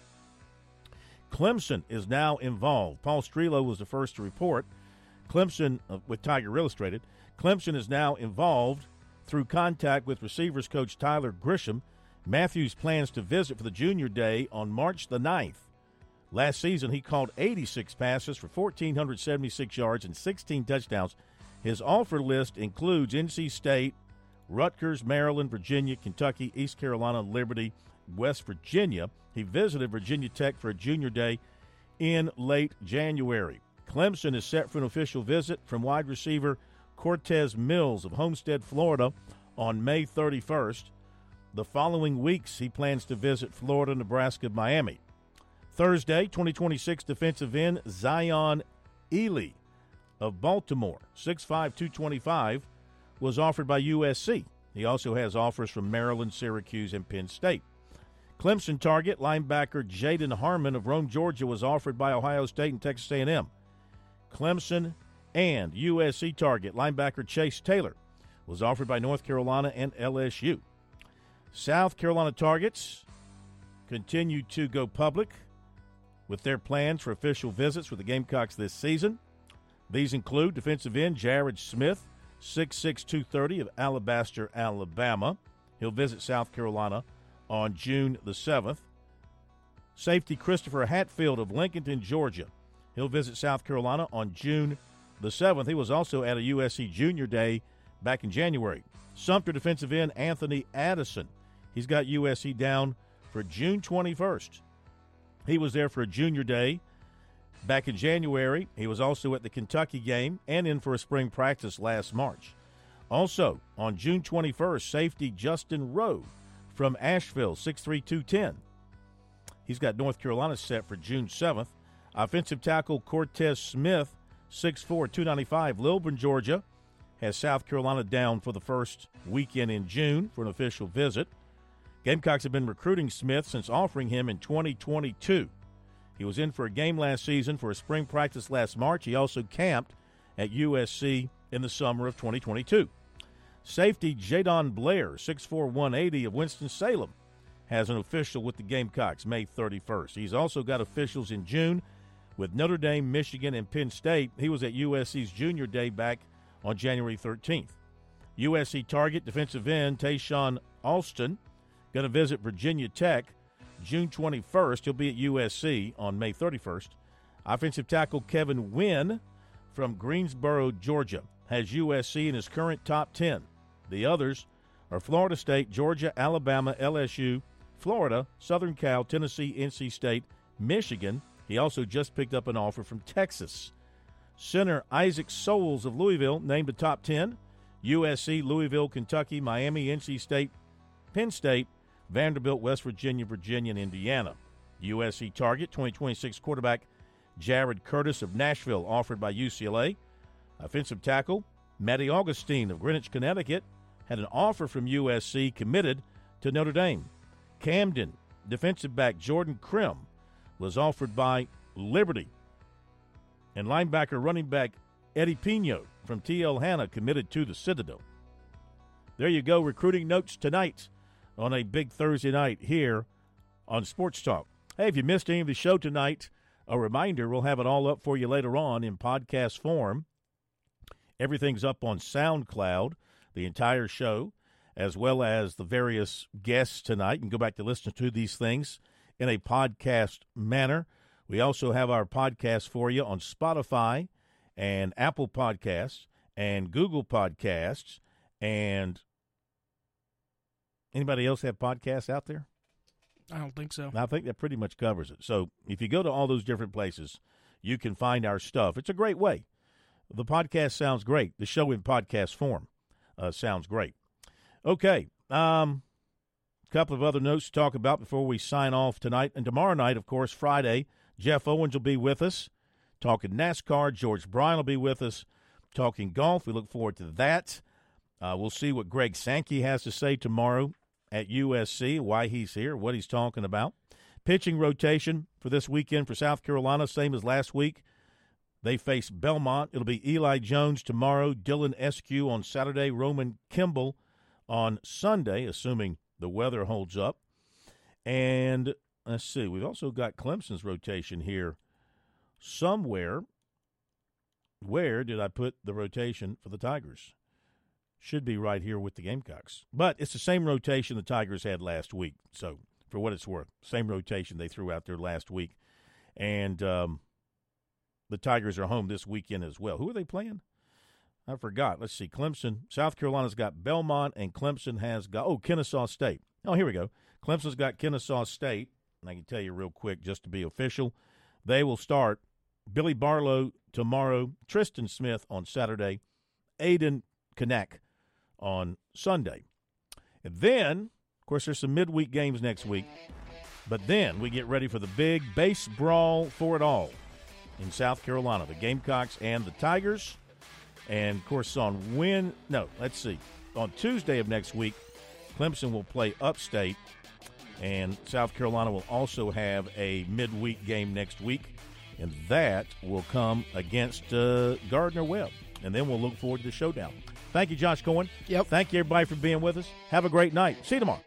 Clemson is now involved. Paul Strelow was the first to report. Clemson, uh, with Tiger Illustrated, Clemson is now involved through contact with receivers coach Tyler Grisham. Matthews plans to visit for the junior day on March the 9th. Last season, he caught 86 passes for 1,476 yards and 16 touchdowns. His offer list includes NC State, Rutgers, Maryland, Virginia, Kentucky, East Carolina, Liberty, West Virginia. He visited Virginia Tech for a junior day in late January. Clemson is set for an official visit from wide receiver Cortez Mills of Homestead, Florida on May 31st. The following weeks, he plans to visit Florida, Nebraska, Miami. Thursday, 2026 defensive end Zion Elee of Baltimore, 6'5, 225, was offered by USC. He also has offers from Maryland, Syracuse, and Penn State. Clemson target linebacker Jaden Harmon of Rome, Georgia, was offered by Ohio State and Texas A&M. Clemson and USC target linebacker Chase Taylor was offered by North Carolina and LSU. South Carolina targets continue to go public with their plans for official visits with the Gamecocks this season. These include defensive end Jared Smith, 6'6", 230 of Alabaster, Alabama. He'll visit South Carolina on June the 7th. Safety Christopher Hatfield of Lincolnton, Georgia. He'll visit South Carolina on June the 7th. He was also at a USC Junior Day back in January. Sumter defensive end Anthony Addison. He's got USC down for June 21st. He was there for a junior day back in January. He was also at the Kentucky game and in for a spring practice last March. Also, on June 21st, safety Justin Rowe from Asheville, 6'3", 210. He's got North Carolina set for June 7th. Offensive tackle Cortez Smith, 6'4", 295, Lilburn, Georgia, has South Carolina down for the first weekend in June for an official visit. Gamecocks have been recruiting Smith since offering him in 2022. He was in for a game last season for a spring practice last March. He also camped at USC in the summer of 2022. Safety Jadon Blair, 6'4", 180 of Winston-Salem, has an official with the Gamecocks May 31st. He's also got officials in June with Notre Dame, Michigan, and Penn State. He was at USC's junior day back on January 13th. USC target defensive end Tayshawn Alston going to visit Virginia Tech June 21st. He'll be at USC on May 31st. Offensive tackle Kevin Wynn from Greensboro, Georgia, has USC in his current top 10. The others are Florida State, Georgia, Alabama, LSU, Florida, Southern Cal, Tennessee, NC State, Michigan. He also just picked up an offer from Texas. Center Isaac Sowells of Louisville named a top 10. USC, Louisville, Kentucky, Miami, NC State, Penn State, Vanderbilt, West Virginia, Virginia, and Indiana. USC target 2026 quarterback Jared Curtis of Nashville, offered by UCLA. Offensive tackle Matty Augustine of Greenwich, Connecticut, had an offer from USC committed to Notre Dame. Camden defensive back Jordan Krim was offered by Liberty. And linebacker running back Eddie Pino from TL Hanna committed to the Citadel. There you go, recruiting notes tonight on a big Thursday night here on Sports Talk. Hey, if you missed any of the show tonight, a reminder we'll have it all up for you later on in podcast form. Everything's up on SoundCloud, the entire show, as well as the various guests tonight. You can go back to listen to these things in a podcast manner. We also have our podcast for you on Spotify and Apple Podcasts and Google Podcasts. And anybody else have podcasts out there? I don't think so. I think that pretty much covers it. So if you go to all those different places, you can find our stuff. It's a great way. The podcast sounds great. The show in podcast form uh, sounds great. Okay. Um, a couple of other notes to talk about before we sign off tonight. And tomorrow night, of course, Friday, Jeff Owens will be with us talking NASCAR. George Bryan will be with us talking golf. We look forward to that. Uh, we'll see what Greg Sankey has to say tomorrow at USC, why he's here, what he's talking about. Pitching rotation for this weekend for South Carolina, same as last week. They face Belmont. It'll be Eli Jones tomorrow, Dylan Eskew on Saturday, Roman Kimball on Sunday, assuming the weather holds up. And let's see, we've also got Clemson's rotation here somewhere. Where did I put the rotation for the Tigers? Should be right here with the Gamecocks. But it's the same rotation the Tigers had last week. So, for what it's worth, same rotation they threw out there last week. And um, the Tigers are home this weekend as well. Who are they playing? I forgot. Let's see. Clemson, South Carolina's got Belmont, and Clemson has got, oh, Kennesaw State. Oh, here we go. Clemson's got Kennesaw State. And I can tell you real quick, just to be official, they will start Billy Barlow tomorrow, Tristan Smith on Saturday, Aidan Knaak on Sunday. And then, of course, there's some midweek games next week. But then we get ready for the big base brawl for it all in South Carolina, the Gamecocks and the Tigers. And of course, on when no, let's see, on Tuesday of next week, Clemson will play upstate, and South Carolina will also have a midweek game next week, and that will come against uh, Gardner Webb. And then we'll look forward to the showdown. Thank you, Josh Cohen. Yep. Thank you, everybody, for being with us. Have a great night. See you tomorrow.